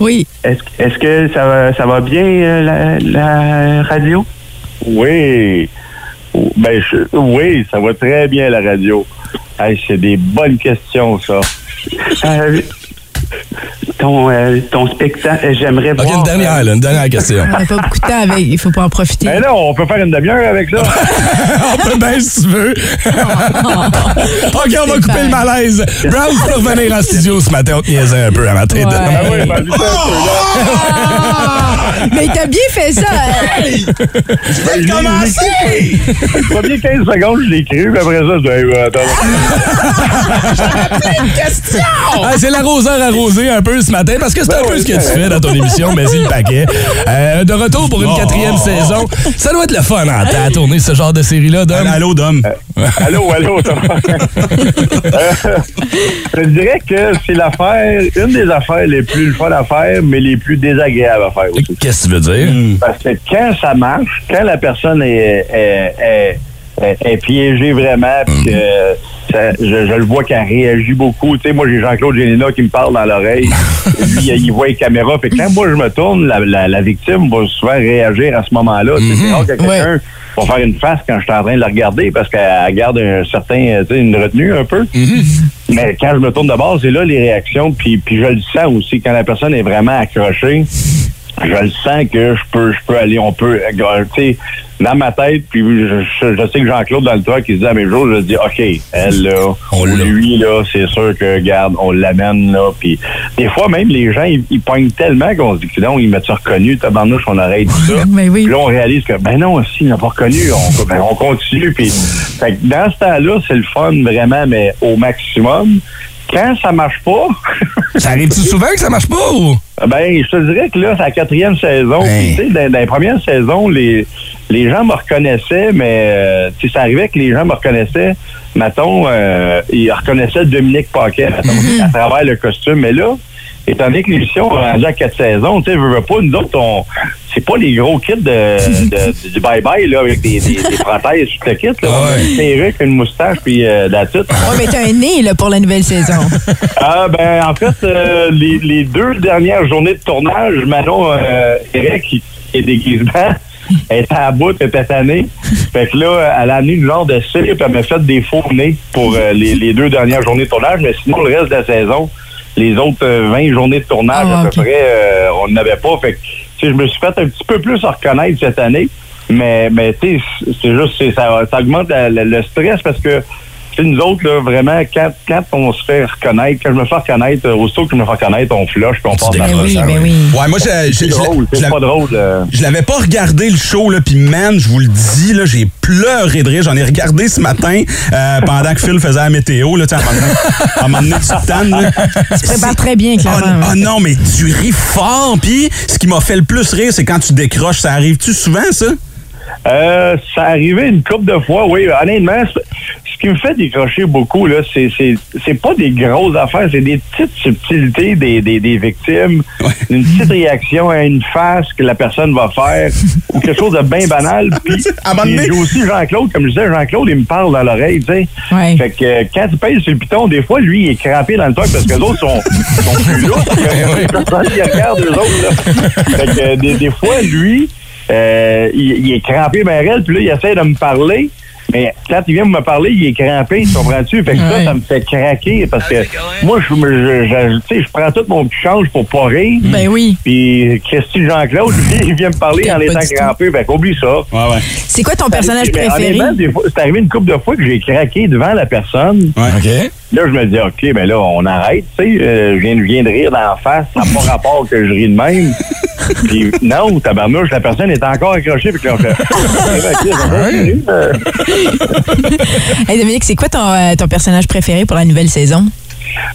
Oui. Est-ce est-ce que ça va, ça va bien, euh, la, la radio? Oui. Ben, oui, ça va très bien, la radio. Hey, c'est des bonnes questions, ça. Ton, euh, ton spectacle, euh, j'aimerais OK, voir... une dernière, là, une dernière question. On n'a pas beaucoup de temps avec. Il faut pas en profiter. Mais là, on peut faire une demi-heure avec ça. on peut bien si tu veux. OK, on va couper le malaise. Brown, tu peux revenir en studio ce matin. On te niaisait un peu à matin. Ouais. Ah oui, ben, peu, là. Ah! Mais t'as bien fait ça. Ben, Commencez! Les premiers 15 secondes, je l'ai cru, puis après ça, je dis, hey, ouais, attends. Ah, c'est l'arroseur arrosé un peu ce matin parce que c'est un peu ce que tu fais dans ton émission, mais c'est le paquet. Euh, de retour pour une quatrième saison. Ça doit être le fun en temps à tourner ce genre de série-là, Dom? Allô, Dom. Allô, allô, Thomas. Euh, je dirais que c'est l'affaire, une des affaires les plus le fun à faire, mais les plus désagréables à faire aussi. Qu'est-ce que tu veux dire? Parce que quand ça marche, quand la personne est, est, est, est- est piégée vraiment, puis que ça- je, je le vois qu'elle réagit beaucoup. Tu sais, moi, j'ai Jean-Claude Génina qui me parle dans l'oreille. Lui, il, voit les caméras. Fait que quand moi, je me tourne, la, la, la victime va souvent réagir à ce moment-là. C'est rare que quelqu'un va faire une face quand je suis en train de la regarder parce qu'elle garde un certain, tu sais, une retenue un peu. Mais quand je me tourne de base, c'est là les réactions. Puis, puis je le sens aussi quand la personne est vraiment accrochée. Je le sens que je peux, je peux aller, on peut, euh, tu sais, dans ma tête, puis je, sais que Jean-Claude dans le truck, il se dit à mes jours, je dis, OK, elle, là, On l'a. lui, là, c'est sûr que, regarde, on l'amène, là, puis des fois, même, les gens, ils, ils tellement qu'on se dit non, ils ça reconnu, tabarnouche, on arrête tout ça. Oui. Puis là, on réalise que, ben non, si, il n'a pas reconnu, on, ben, on continue. Puis, fait que dans ce temps-là, c'est le fun vraiment, mais au maximum. Quand ça marche pas, Ça arrive-tu souvent que ça marche pas ou? ben, je te dirais que là, c'est la quatrième saison. Hey. Tu sais, dans, dans les premières saisons, les, les gens me reconnaissaient, mais euh, tu sais, ça arrivait que les gens me reconnaissaient. Mettons, euh, ils reconnaissaient Dominique Paquet, mettons, à travers le costume. Mais là, étant donné que l'émission est rendue à quatre saisons, tu sais, veux, veux pas, nous autres, on, c'est pas les gros kits de, de- du bye-bye, là, avec des, des, des prothèses, tout le kit, là. A Ouais. une moustache, puis euh, la toute. Ouais, mais t'as un nez là, pour la nouvelle saison. Ah ben en fait euh, les, les deux dernières journées de tournage, Manon euh, Eric qui est déguisement elle était à bout, elle était tannée. Fait que là, elle a amené une genre de slip, elle m'a fait des faux nez pour euh, les, les deux dernières journées de tournage, mais sinon le reste de la saison, les autres euh, 20 journées de tournage Ah, à peu ok. près, euh, on n'avait pas. Fait que je me suis fait un petit peu plus reconnaître cette année. Mais, mais tu sais, c'est juste, c'est- ça, ça augmente la- la- le stress parce que tu sais, nous autres, là, vraiment, quand, quand on se fait reconnaître, quand je me fais reconnaître, euh, aussitôt que je me fais reconnaître, on flush puis on passe à la Ben oui, prochaine. ben oui. Ouais, moi, je, je- C'est drôle, c'est l'avais- pas drôle. euh. je l'avais pas regardé le show, là, puis man, je vous le dis, là, j'ai pleuré de rire. J'en ai regardé ce matin euh, pendant que Phil faisait la météo. Là, tu sais, à un moment donné- tu te. Tu prépares très bien, Ah clairement. ah non, mais tu ris fort. Puis, ce qui m'a fait le plus rire, c'est quand tu décroches. Ça arrive-tu souvent, ça? Euh, ça arrivait une couple de fois, oui. Honnêtement, qui me fait décrocher beaucoup, là, c'est, c'est, c'est pas des grosses affaires, c'est des petites subtilités des, des, des victimes, une petite réaction à une face que la personne va faire, ou quelque chose de bien banal. Puis, j'ai aussi Jean-Claude, comme je disais, Jean-Claude, il me parle dans l'oreille, tu sais. Ouais. Fait que euh, quand tu payes sur le piton, des fois, lui, il est crampé dans le toit parce que les autres sont, sont plus lourds que les personnes qui regardent eux autres. Là. Fait que euh, des, des fois, lui, euh, il, il est crampé ben raide, puis là, il essaie de me parler. Mais quand il vient me parler, il est crampé, tu comprends-tu? Fait que Ouais. ça, ça me fait craquer parce que moi, je, me- je, je, tu sais, je prends tout mon petit change pour pas rire. Ben oui. Puis Christy Jean-Claude, il vient me parler en étant crampé. Fait qu'oublie ça. Ouais, ouais. C'est quoi ton personnage préféré? honnêtement, des fois, C'est arrivé une couple de fois que j'ai craqué devant la personne. OK. Là, je me dis, OK, ben là, on arrête, tu sais. euh, je, viens, je viens de rire dans la face. Ça n'a pas rapport que je ris de même. Puis, non, tabarnouche, la personne est encore accrochée. Puis là, on fait, va, euh, Hey, Dominique, c'est quoi ton, euh, ton personnage préféré pour la nouvelle saison?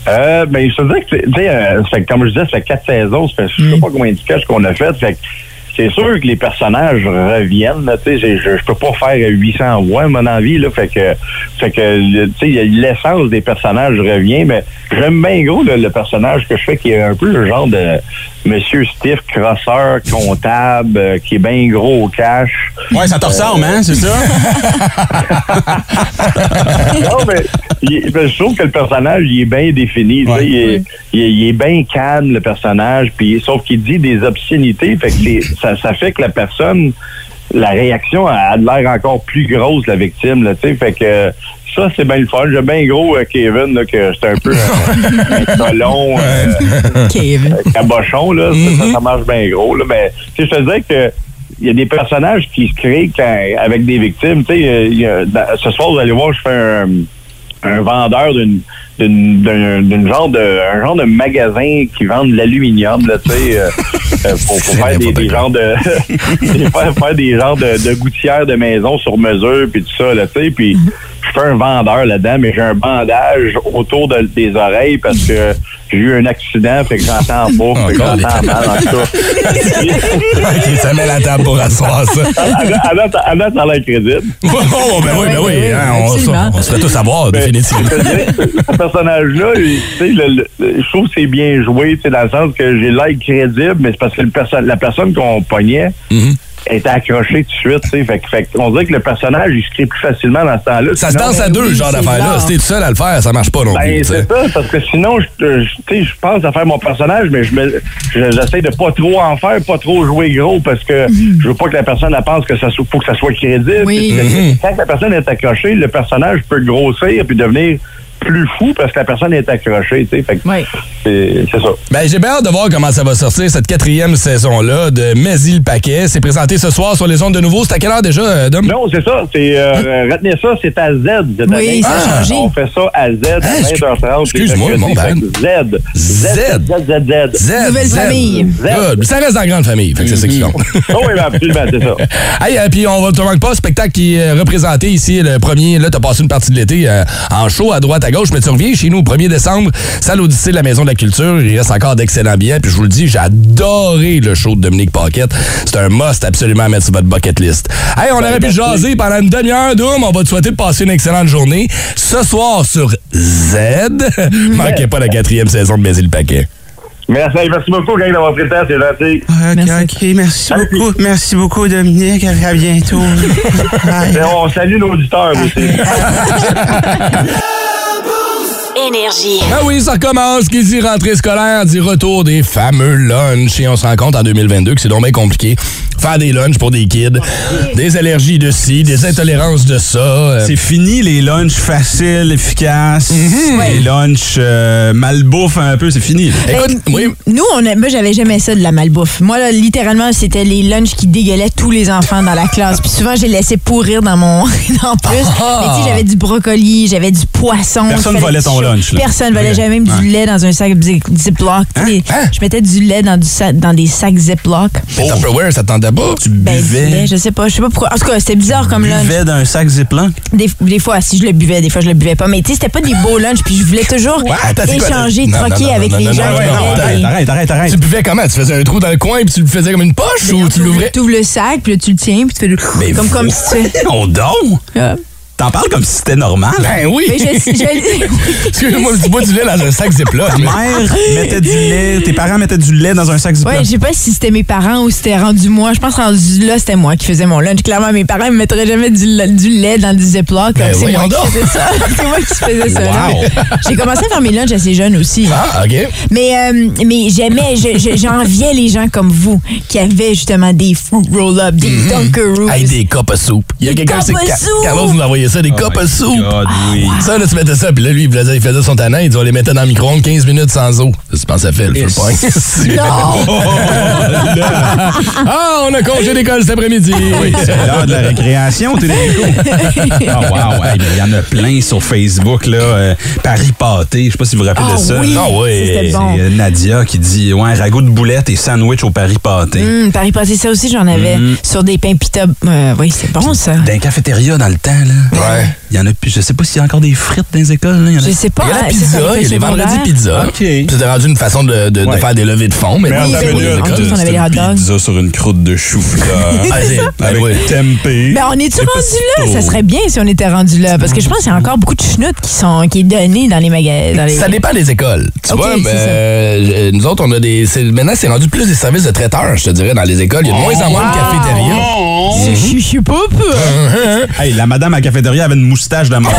Euh, ben, je te que, tu sais, euh, comme je disais, ça fait quatre saisons, ça fait je sais pas combien de sketchs qu'on a fait, fait que c'est sûr que les personnages reviennent, tu je, je peux pas faire 800 voix, mon là, fait que, fait que, l'essence des personnages revient, mais j'aime bien gros le personnage que je fais, qui est un peu le genre de Monsieur Stiff, crosseur, comptable, euh, qui est bien gros au cash. Ouais, ça te ressemble, hein, c'est ça? non, mais il- ben, je trouve que le personnage, il est bien défini. tu sais, Ouais. Il, est, il est- il est bien calme, le personnage, puis sauf qu'il dit des obscénités. Fait que c'est- ça, ça fait que la personne, la réaction a, a de l'air encore plus grosse, la victime, là, tu sais. Fait que ça, c'est bien le fun. J'aime bien gros euh, Kevin, là, que c'est un peu un, un colon, euh, Kevin. euh, cabochon, là. Ça, ça, ça marche bien gros, là. Mais, tu sais, je te dirais que il y a des personnages qui se créent quand- avec des victimes. Tu sais, euh, ce soir, vous allez voir, je fais un, un vendeur d'une d'une d'un- d'une genre de un genre de magasin qui vend de l'aluminium là tu sais euh, euh, pour, pour faire des, des genres de faire, faire des genres de, de gouttières de maison sur mesure puis tout ça là tu sais puis je fais un vendeur là-dedans mais j'ai un bandage autour de- des oreilles parce que j'ai eu un accident fait que j'entends pas fait que j'entends mal en tout cas Ok, ça met la table pour asseoir ça. à à date à date, ça a l'air crédible Oh, ben oui, ben oui. hein, on, se fait tout savoir, Ben, définitivement. Ce personnage-là, il- tu sais, le- le- je trouve que c'est bien joué, tu sais, dans le sens que j'ai l'air crédible, mais c'est parce que le perso- la personne qu'on pognait Mhm. Était accrochée tout de suite, tu sais. Fait, que- fait on dirait que le personnage, il se crée plus facilement dans ce temps-là. Ça se Sinon- danse à deux, oui, genre c'est d'affaires-là. rare. Si t'es tout seul à le faire, ça marche pas non plus. Ben, sais. c'est ça, parce que sinon, je, je- tu sais, je pense à faire mon personnage, mais je j'essaie de pas trop en faire, pas trop jouer gros, parce que je veux pas que la personne elle pense que ça soit, faut que ça soit crédible. Oui. Mhm. Quand la personne est accrochée, le personnage peut grossir puis devenir plus fou parce que la personne est accrochée, tu sais. Fait que Oui. c'est, ça. Ben, j'ai bien hâte de voir comment ça va sortir, cette quatrième saison-là de Mais-il le paquet. C'est présenté ce soir sur les ondes de nouveau. C'est à quelle heure déjà, euh, Dom? Non, c'est ça. C'est, euh, retenez ça, c'est à Z. Oui, année. ça a Ah, changé. On fait ça à Z, à Ah, excuse- 20h30. excuse-moi, mon bad. Que Z. Z. Z, Z, Z, Z. Z. Nouvelle Z. famille. Good. Ça reste dans la grande famille. Fait que c'est ça qui compte. Oh oui, ben, absolument, c'est ça. Hey, euh, puis on va te manque pas, spectacle qui est représenté ici le premier. Là, t'as passé une partie de l'été euh, en show à droite à gauche, mais tu reviens chez nous au 1er décembre, salle Odyssée de la Maison de la Culture. Il reste encore d'excellents billets. Puis je vous le dis, j'ai adoré le show de Dominique Paquette. C'est un must absolument à mettre sur votre bucket list. Hey, on aurait pu jaser pendant une demi-heure, Doom. On va te souhaiter de passer une excellente journée. Ce soir sur Z. Manquez pas la quatrième saison de Mais le paquet. Merci, merci beaucoup, gang, d'avoir pris le temps, c'est gentil. OK, Merci. OK. Merci beaucoup. Merci beaucoup, Dominique. À bientôt. Bye. Et on salue nos auditeurs aussi. Énergie. Ah oui, ça recommence. Qui dit rentrée scolaire dit retour des fameux lunchs. Et on se rend compte en 2022 que c'est donc bien compliqué. Faire des lunchs pour des kids. Des allergies de ci, des intolérances de ça. Euh, C'est fini les lunchs faciles, efficaces. Les lunchs euh, malbouffe un peu, c'est fini. là. Écoute, Ben, oui. Nous, on a, moi, j'avais jamais ça de la malbouffe. Moi, là, littéralement, c'était les lunchs qui dégueulaient tous les enfants dans la classe. Puis souvent, j'ai laissé pourrir dans mon en plus. Ah! Mais tu sais, j'avais du brocoli, j'avais du poisson. Personne volait ton chaud. Là. Personne. J'avais même Ouais. du lait dans un sac Zip- Ziploc. Tu sais, Hein? Je mettais du lait dans, du sa- dans des sacs Ziploc. Mais Tupperware, ça t'entendait pas? Tu Ben, buvais, lait, je sais pas. Je sais pas pourquoi. En tout cas, c'était bizarre comme lunch. buvais d'un sac Ziploc? Des, des fois, si je le buvais, des fois, je le buvais pas. Mais tu sais, c'était pas des beaux lunchs. Puis je voulais toujours échanger, non, non, troquer non, avec non, les non, gens. Arrête, arrête, arrête. Tu buvais comment? Tu faisais un trou dans le coin puis tu le faisais comme une poche ou tu l'ouvrais? Tu ouvres le sac, puis là, tu le tiens, puis tu fais comme, si tu... On dort. T'en parles comme si c'était normal. Ben oui! Mais je, je- Excuse-moi, tu bois du lait dans un sac Ziploc. Ta mère mettait du lait, tes parents mettaient du lait dans un sac Ziploc. Ouais, je sais pas si c'était mes parents ou c'était rendu moi. Je pense que rendu là, c'était moi qui faisais mon lunch. Clairement, mes parents me mettraient jamais du, du lait dans du Ziploc. Ben, c'est moi qui faisais ça. c'est moi qui faisais ça. Wow. J'ai commencé à faire mes lunchs assez jeune aussi. Ah, OK. Mais, euh, mais j'aimais, je- je- j'enviais les gens comme vous qui avaient justement des fruit roll-up, des Dunkaroos. Mm-hmm. Hey, des copes à soupe. Il y a quelqu'un, c'est. Carlos nous a envoyé ça, des copes à soupe. God, oui. Ça, là, tu mettais ça, puis là, lui, il faisait, il faisait son tanin, il dit, on les mettait dans le micro-ondes 15 minutes sans eau. Tu penses ça fait le feu point? Non! ah, on a congé d'école cet après-midi. Oui, c'est l'heure de la récréation, t'es des Oh wow, hey, il y en a plein sur Facebook, là. euh, Paris pâté, je sais pas si vous vous rappelez Ah de ça. oui. Ah oui. c'était bon. C'est euh, Nadia qui dit ouais, ragoût de boulettes et sandwich au Paris pâté. Hum, Paris passé, ça aussi, j'en avais Mm. sur des pains pita. Euh, oui, c'est bon, ça. Dans les cafétérias dans le temps, là. Ouais. Il y en a plus. Je sais pas s'il y a encore des frites dans les écoles. Là. Il y en a- Je sais pas. Il y a la hein, pizza, il y a les vendredis pizza. OK. Puis C'était rendu une façon de, de- de Ouais. faire des levées de fonds. Mais Mais Oui, les ben oui, écoles. en plus, on avait les pizza sur une croûte de chou-fleur. Ah, ben avec oui. tempeh. Ben, on est-tu rendu là? Ça serait bien si on était rendu là. Parce que je pense qu'il y a encore beaucoup de schnout qui sont qui est donné dans les magasins. Ça dépend des écoles. Tu vois, ça. euh, nous autres, on a des. Maintenant, c'est rendu plus des services de traiteurs, je te dirais, dans les écoles. Il y a de moins en moins de cafétérias. Bon. Je je sais pas. Hey, la madame à la cafétéria avait une moustache de montant.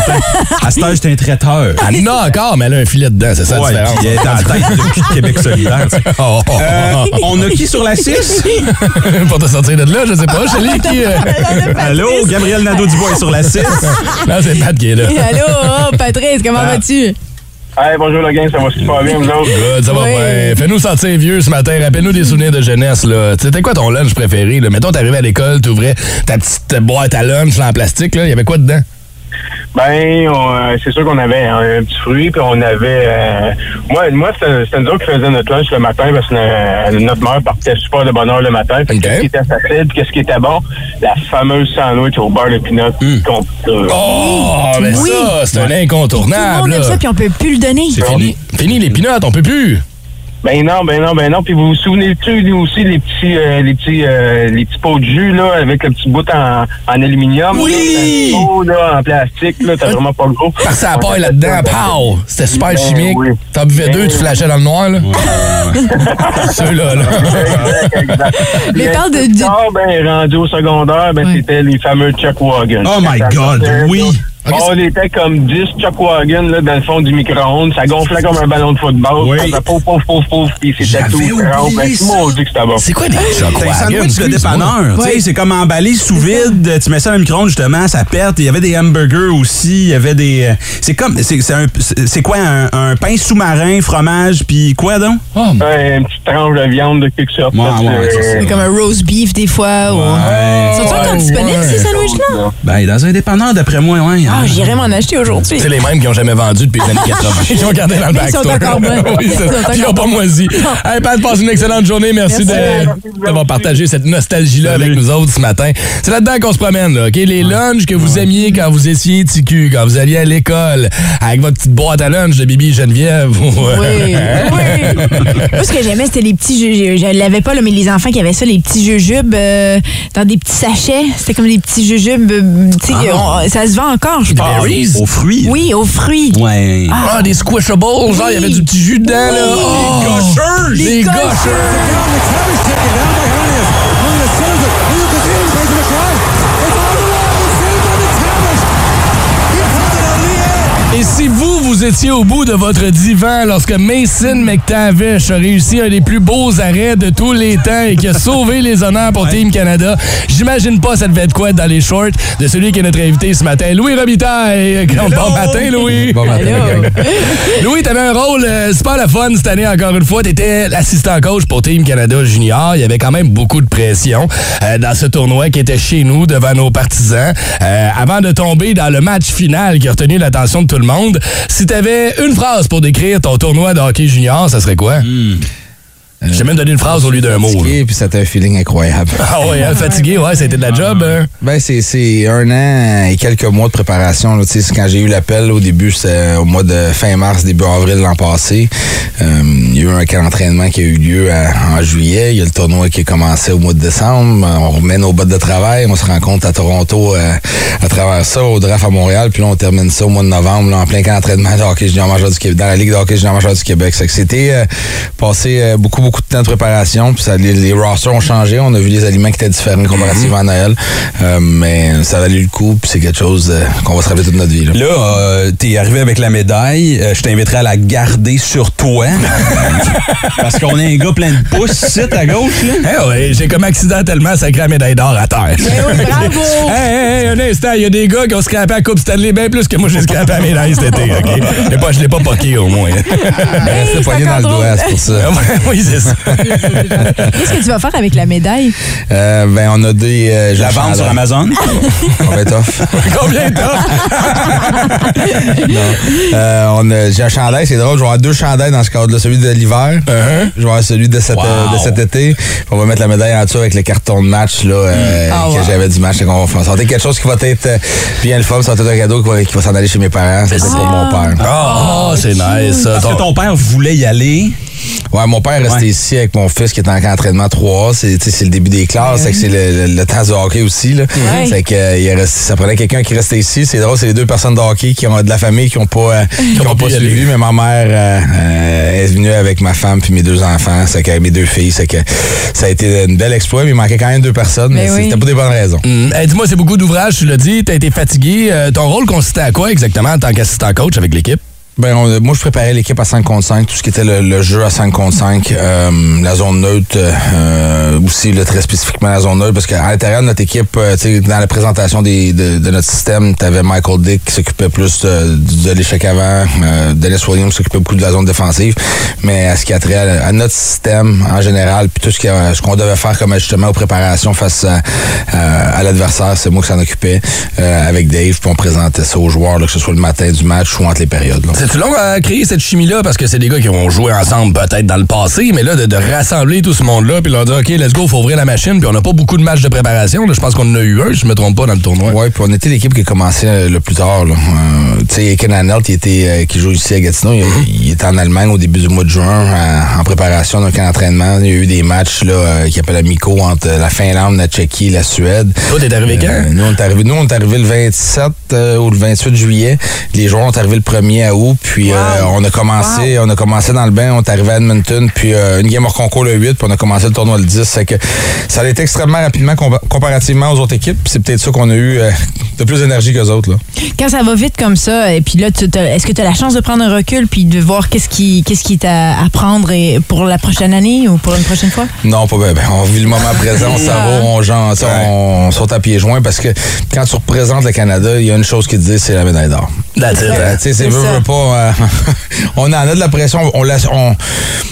À cette heure, c'était un traiteur. Elle en a encore, mais elle a un filet dedans, c'est ça la Ouais, différence. puis elle est en tête de Québec solidaire. tu sais. Oh, oh, Euh, oh. on a qui sur la 6? Pour te sortir de là, je sais pas. Chélie, qui. euh, Allô, Gabriel Nadeau-Dubois est sur la 6. Non, c'est Pat qui est là. Allô, oh, Patrice, comment Ah. vas-tu? Hey, bonjour le gang, ça va super bien, vous autres? Good, ça va Oui. bien. Fais-nous sentir vieux ce matin. Rappelle-nous des souvenirs de jeunesse. là. C'était quoi ton lunch préféré? Là? Mettons, t'arrivais à l'école, t'ouvrais ta petite boîte à lunch là, en plastique. là. Il y avait quoi dedans? Ben, euh, c'est sûr qu'on avait un, petit fruit, puis on avait... euh, moi, moi c'était nous autres qui faisions notre lunch le matin, parce que euh, notre mère partait super de bonne heure le matin. Fait que Ok. Qu'est-ce qui était facile, puis qu'est-ce qui était bon? La fameuse sandwich au beurre de pinot. qu'on- euh, Oh, mais Oui. ça, c'est un Tout le incontournable. monde aime ça, puis on peut plus le donner. C'est fini. Fini les pinottes, on peut plus. Ben non, ben non, ben non. Puis vous vous souvenez-tu lui aussi les petits, euh, les petits, euh, les petits pots de jus là, avec le petit bout en, en aluminium. Oui! Là, un pot, là, en plastique là, t'as vraiment pas gros. Parce que ça paille là-dedans, pow! C'était super Ben chimique. oui. T'en buvais Ben deux, tu oui. flashais dans le noir, là. Ceux-là, là. Mais parle de- tard, ben, rendu au secondaire, ben, Ouais. c'était les fameux Chuck Wagon. Oh my God, oui. On était comme 10 Chuck Wagon là, dans le fond du micro-ondes. Ça gonflait comme un ballon de football. Oui. Ça pouf, pouf, pouf, pouf, puis c'était tout. rond. Ben, tout le monde dit que c'était bon. C'est quoi des C'est un sandwich de dépanneur. C'est comme emballé sous vide. Tu mets ça dans le micro-ondes, justement, ça pète. Il y avait des hamburgers aussi. Il y avait des. euh, C'est comme. C'est quoi un, un pain sous-marin, fromage, puis quoi donc? Oh, Ouais, une petite tranche de viande de quelque sorte. Ouais, ouais, c'est euh, comme un roast beef des fois. ou- Sont-ils encore Ouais, disponibles, ouais. ces sandwichs-là? Ben, dans un dépanneur, d'après moi, ouais. Ah, j'irais m'en acheter aujourd'hui. C'est les mêmes qui ont jamais vendu depuis les années 80. Ils ont gardé dans le Mais ils sont backstore. encore bons. oui, c'est Ils sont ils ont pas moisi. Hey, Pat, passe une excellente journée. Merci, Merci, de- d'avoir partagé cette nostalgie-là avec nous autres ce matin. C'est là-dedans qu'on se promène, là, OK? Les lunchs que vous aimiez quand vous étiez TQ, quand vous alliez à l'école, avec votre petite boîte à lunch de Bibi Geneviève. ou- Oui, oui. Moi, ce que j'aimais, c'était les petits jujubes. Je l'avais pas, là, mais les enfants qui avaient ça, les petits jujubes euh, dans des petits sachets. C'était comme des petits jujubes. euh, on- ça se vend encore, je pense. Berries? Aux fruits. Oui, aux fruits. Ouais. Ah, des squishables, genre, il y avait du petit jus dedans, là. Oh! Gaucheurs! Des gauchers. gauchers! Et si vous, vous étiez au bout de votre divan lorsque Mason McTavish a réussi un des plus beaux arrêts de tous les temps et qui a sauvé les honneurs pour Team Canada, j'imagine pas ça devait être quoi dans les shorts de celui qui est notre invité ce matin, Louis Robitaille. Bon matin, Louis. Bon Allô? Louis, t'avais un rôle euh, super le fun cette année, encore une fois. T'étais l'assistant coach pour Team Canada Junior. Il y avait quand même beaucoup de pression euh, dans ce tournoi qui était chez nous, devant nos partisans. Euh, avant de tomber dans le match final qui a retenu l'attention de tout le monde, si t'avais une phrase pour décrire ton tournoi de hockey junior, ça serait quoi? J'ai même donné une phrase au lieu d'un mot. Fatigué, puis c'était un feeling incroyable. Ah ouais, hein, fatigué, ouais, c'était de la job. hein? Ben, c'est, c'est un an et quelques mois de préparation. Là, Tu sais, quand j'ai eu l'appel au début, c'était au mois de fin mars, début avril l'an passé. Euh, il y a eu un camp d'entraînement qui a eu lieu à- en juillet. Il y a le tournoi qui a commencé au mois de décembre. On remet nos bottes de travail. On se rencontre à Toronto euh, à travers ça, au draft à Montréal. Puis là, on termine ça au mois de novembre, là, en plein camp d'entraînement de hockey junior majeur du Québec, dans la Ligue de hockey junior majeur du Québec. C'est que c'était euh, passé euh, beaucoup, beaucoup de temps de préparation. Puis ça, les, les rosters ont changé. On a vu les aliments qui étaient différents comparativement à Noël. Euh, mais ça valait le coup. Puis c'est quelque chose euh, qu'on va se rappeler toute notre vie. Là. Là, euh, t'es arrivé avec la médaille. Euh, je t'inviterai à la garder sur toi. Parce qu'on a un gars plein de pouces ici à gauche. Là. Eh ouais, j'ai comme accidentellement sacré la médaille d'or à terre. oui, bravo! Hey, hey, hey, un instant, il y a des gars qui ont scrappé la Coupe Stanley bien plus que moi j'ai scrappé la médaille cet été, OK? Mais pas, je l'ai pas poqué au moins. Ben, c'est poigné dans le doigt, c'est pour ça. oui, Qu'est-ce que tu vas faire avec la médaille? Euh, ben, on a des. euh, Je la un sur. Amazon? Être off. Combien? Euh, j'ai un chandail, c'est drôle. Je vais avoir deux chandails dans ce cadre-là. Celui de l'hiver. Je vais avoir celui de, cette, euh, de cet été. On va mettre la médaille en dessous avec le carton de match là, euh, Ah, que wow. j'avais du match. On va faire sortir quelque chose qui va être euh, bien le fun. Ça va être un cadeau qui va, va s'en aller chez mes parents. Ça, c'est pour mon père. Oh, c'est nice. ça. Parce que ton père voulait y aller. Ouais, mon père est resté Ouais. ici avec mon fils qui est en camp d'entraînement 3A. C'est, tu le début des classes, c'est le, le- le temps du hockey aussi. Là. Ouais. Fait que, euh, il est resté- ça prenait quelqu'un qui restait ici. C'est drôle, c'est les deux personnes de hockey qui ont de la famille qui ont pas, euh, qui ont pas suivi, mais ma mère euh, euh, est venue avec ma femme puis mes deux enfants, c'est que mes deux filles. C'est que ça a été une belle exploit, mais il manquait quand même deux personnes, mais, Mais oui. c'était pas des bonnes raisons. Hey, Dis-moi, c'est beaucoup d'ouvrages, tu l'as dit, t'as été fatigué. Euh, ton rôle consistait à quoi exactement en tant qu'assistant coach avec l'équipe? Ben, on- moi, je préparais l'équipe à 5 contre 5, tout ce qui était le, le jeu à 5 contre 5, euh, la zone neutre, euh, aussi là, très spécifiquement la zone neutre, parce qu'à l'intérieur de notre équipe, euh, dans la présentation des, de, de notre système, tu avais Michael Dick qui s'occupait plus de, de l'échec avant, euh, Dennis Williams qui s'occupait beaucoup de la zone défensive, mais à ce qui a trait à, à notre système en général, puis tout ce a- ce qu'on devait faire comme ajustement aux préparations face à, à- à l'adversaire, c'est moi qui s'en occupais euh, avec Dave, puis on présentait ça aux joueurs, là, que ce soit le matin du match ou entre les périodes. là. C'est-tu long à créer cette chimie-là? Parce que c'est des gars qui ont joué ensemble peut-être dans le passé, mais là, de, de rassembler tout ce monde-là, puis leur dire, OK, let's go, faut ouvrir la machine, puis on n'a pas beaucoup de matchs de préparation. là. Je pense qu'on en a eu un, si je me trompe pas, dans le tournoi. Ouais, puis on était l'équipe qui a commencé euh, le plus tard. là. Euh, tu sais, Ken Hanelt, il était, euh, qui joue ici à Gatineau, il, il était en Allemagne au début du mois de juin euh, en préparation d'un camp d'entraînement. Il y a eu des matchs là, euh, qui appellent amicaux entre la Finlande, la Tchéquie, la Suède. Toi, t'es arrivé quand? Euh, nous, on est arrivé, nous, on est arrivé le 27 euh, ou le 28 juillet. Les joueurs ont arrivé le 1er août. Puis euh, on a commencé on a commencé dans le bain. On est arrivé à Edmonton. Puis euh, une game hors concours le 8. Puis on a commencé le tournoi le 10. C'est que ça a été extrêmement rapidement compa- comparativement aux autres équipes. Puis c'est peut-être ça qu'on a eu euh, de plus d'énergie qu'eux autres. Là. Quand ça va vite comme ça, et puis là, est-ce que tu as la chance de prendre un recul puis de voir qu'est-ce qui, qu'est-ce qui est à, prendre et- pour la prochaine année ou pour une prochaine fois? Non, pas bien. Ben, on vit le moment présent, on s'avoue, on, genre, on saute à pieds joints parce que quand tu représentes le Canada, il y a une chose qui te dit, c'est la médaille d'or. Hein? tu sais, c'est veut pas. Euh, on en a de la pression, on laisse. On,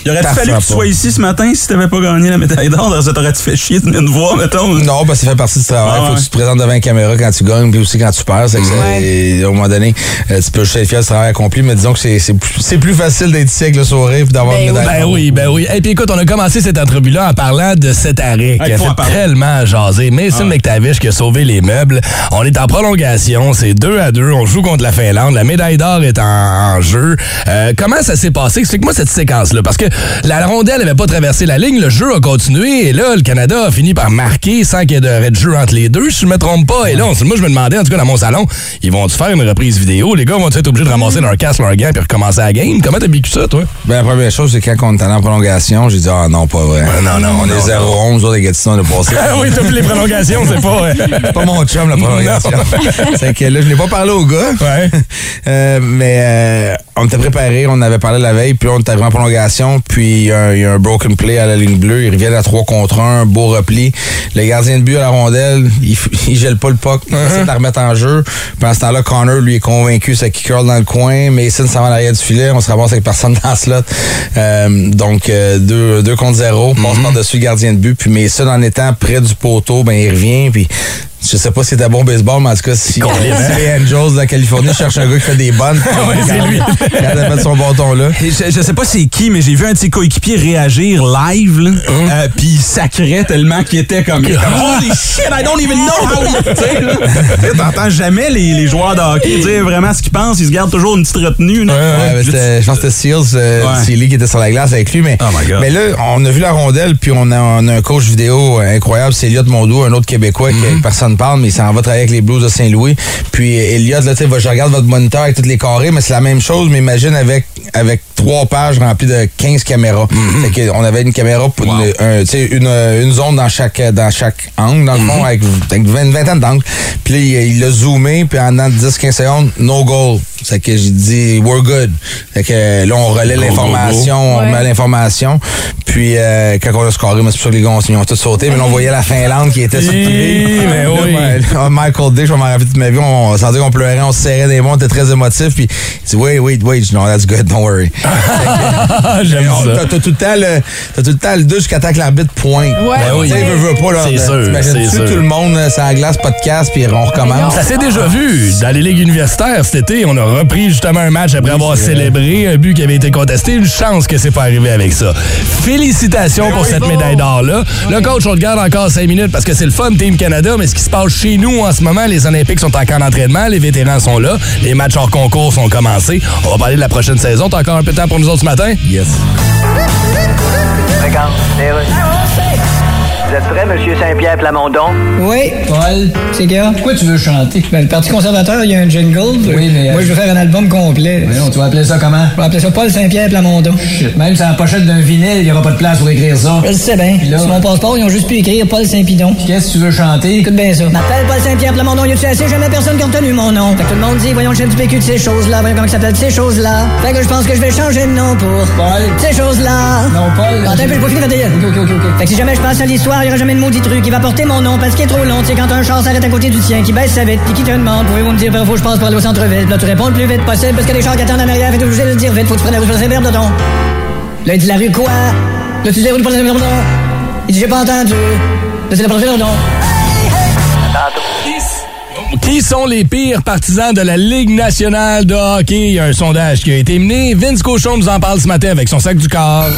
Il aurait fallu que tu sois ici ce matin si t'avais pas gagné la médaille d'or. Ça t'aurait-tu fait chier de venir nous voir, mettons? Non, parce que ça fait partie du travail. Ah Faut ouais. que tu te présentes devant une caméra quand tu gagnes, puis aussi quand tu perds. C'est que c'est- Ouais. et, au moment donné, euh, tu peux juste être fier du travail accompli, mais disons que c'est- c'est plus, c'est plus facile d'être ici avec le sourire puis d'avoir Ben une médaille. Ben d'or. oui, ben oui. Et puis écoute, on a commencé cette entrevue-là en parlant de cet arrêt qui a fait tellement jaser. Mason McTavish qui a sauvé les meubles. On est en prolongation, c'est deux à deux. On joue contre la Finlande. La médaille d'or est en, en jeu. Euh, comment ça s'est passé? Explique-moi cette séquence-là. Parce que la rondelle n'avait pas traversé la ligne. Le jeu a continué. Et là, le Canada a fini par marquer sans qu'il y ait de de jeu entre les deux, si je me trompe pas. Et là, on- moi, je me demandais, en tout cas, dans mon salon, ils vont-tu faire une reprise vidéo? Les gars vont être obligés de ramasser leur casque, leur gant, puis recommencer la game? Comment t'as vécu ça, toi? Ben, la première chose, c'est quand on est allé en prolongation, j'ai dit, ah non, pas vrai. non, non, on non, est 0-11, autres, les Gatineaux, on a passé. Ah oui, t'as plus les prolongations, c'est pas. euh, pas mon chum, la prolongation. c'est que là, je n'ai pas parlé au gars. Ouais. Euh, mais euh, on était préparé, on avait parlé la veille, puis on est arrivé en prolongation, puis il y, a un- il y a un broken play à la ligne bleue, ils reviennent à 3 contre 1, un beau repli. Le gardien de but à la rondelle, il, il gèle pas le puck, il essaie de la remettre en jeu. Pendant ce temps-là, Connor, lui, est convaincu, ça kick curl dans le coin, Mason s'en va à l'arrière du filet, on se ramasse avec personne dans le slot. Euh, donc, 2 contre 0, passe par-dessus le gardien de but, puis Mason, en étant près du poteau, ben il revient, puis je sais pas si c'était bon baseball, mais en tout cas, si, si les Angels de la Californie cherchent un gars qui fait des bonnes, Ouais, c'est lui. Quand fait son bâton là. Et Je, je sais pas c'est qui, mais j'ai vu un de ses coéquipiers réagir live, là. Euh, puis il sacrait tellement qu'il était comme, Holy shit, I don't even know how he... T'entends jamais les, les joueurs de hockey dire vraiment ce qu'ils pensent. Ils se gardent toujours une petite retenue. Ouais, mais je pense que c'était Seals, euh, Ouais. Sealy qui était sur la glace avec lui. Mais, Oh my God. mais là, on a vu la rondelle, puis on a, on a un coach vidéo incroyable, c'est Elliot Mondou, un autre Québécois Mm-hmm. que personne parle, mais il s'en va travailler avec les Blues de Saint-Louis. Puis euh, Elliot, là, tu je regarde votre moniteur avec tous les carrés, mais c'est la même chose, mais imagine avec, avec trois pages remplies de 15 caméras. Mm-hmm. Fait que on avait une caméra pour une, un- tu sais, une, une zone dans chaque, dans chaque angle, dans le Mm-hmm. fond, avec, avec vingt- une vingtaine d'angles. Puis là, il, il a zoomé, puis en dedans de 10-15 secondes, no goal. C'est que j'ai dit, we're good. Fait que euh, là, on relaie l'information, on Ouais. met l'information. Puis euh, quand on a scoré, mais c'est pour ça que les gars, ils ont tous sauté. Mais là, on voyait la Finlande qui était sur le mais Là, oui. ben, Michael Dick, je vais m'en rappeler toute ma vie. On sentait qu'on pleurait, on se serrait des mains, on était très émotifs. Puis il dit, wait, wait, wait. Je dis, no, that's good, don't worry. J'aime ça. T'as tout le temps le, t'as tout le temps le 2 jusqu'à temps que l'arbitre pointe. Ouais. Ben oui. Tu sais, pas, là. C'est ben, sûr, T'imagines-tu sûr. tout le monde, euh, ça glace, pas de casse, puis on recommence? Ça s'est déjà vu. Dans les ligues universitaires cet été, on a repris justement un match après avoir célébré un but qui avait été contesté. Une chance que c'est pas arrivé avec ça. Félicitations pour cette médaille d'or-là. Le coach, on le garde encore cinq minutes parce que c'est le fun, Team Canada, mais ce qui qui se passe chez nous en ce moment. Les Olympiques sont en camp d'entraînement, les vétérans sont là, les matchs hors concours sont commencés. On va parler de la prochaine saison. T'as encore un peu de temps pour nous autres ce matin? Yes. Regarde, Vous êtes prêt, Monsieur Saint-Pierre Plamondon? Oui. Paul, c'est gars. Pourquoi tu veux chanter? Ben, le Parti conservateur, il y a un jingle. Oui, mais. Moi, je veux faire un album complet. Mais non, tu vas appeler ça comment? Je vais appeler ça Paul Saint-Pierre Plamondon. Même sur la pochette d'un vinyle, il n'y aura pas de place pour écrire ça. Je le sais bien. Sur mon passeport, ils ont juste pu écrire Paul Saint-Pidon. Qu'est-ce que tu veux chanter? Écoute bien ça. M'appelle Paul Saint-Pierre Plamondon, y a-tu assez? Jamais personne qui a retenu mon nom. Fait que tout le monde dit, voyons le chef du PQ de ces choses-là. Voyons comment ça s'appelle ces choses-là. Fait que je pense que je vais changer de nom pour. Paul. Ces choses-là. Non, Paul. Attends un peu, je peux finir ta gueule. Ok, ok, ok. Fait que si jamais je passe à l'histoire, il y aura jamais de maudit truc qui va porter mon nom parce qu'il est trop long. Tu sais, quand un char s'arrête à côté du tien, qui baisse sa vitre, puis qui te demande, pouvez-vous me dire où faut que je passe pour aller au centre-ville? Là, tu réponds le plus vite possible parce que les chars qui attendent en arrière, fait obligé de le dire vite, faut que tu prennes la route pour Saint-Pierre de ton. Là, il dit la rue quoi? Là, tu dis la rue pour Saint-Pierre de Il dit j'ai pas entendu. Là, c'est la prochaine don. Qui sont les pires partisans de la Ligue nationale de hockey? Il y a un sondage qui a été mené. Vince Cochon nous en parle ce matin avec son sac du corps.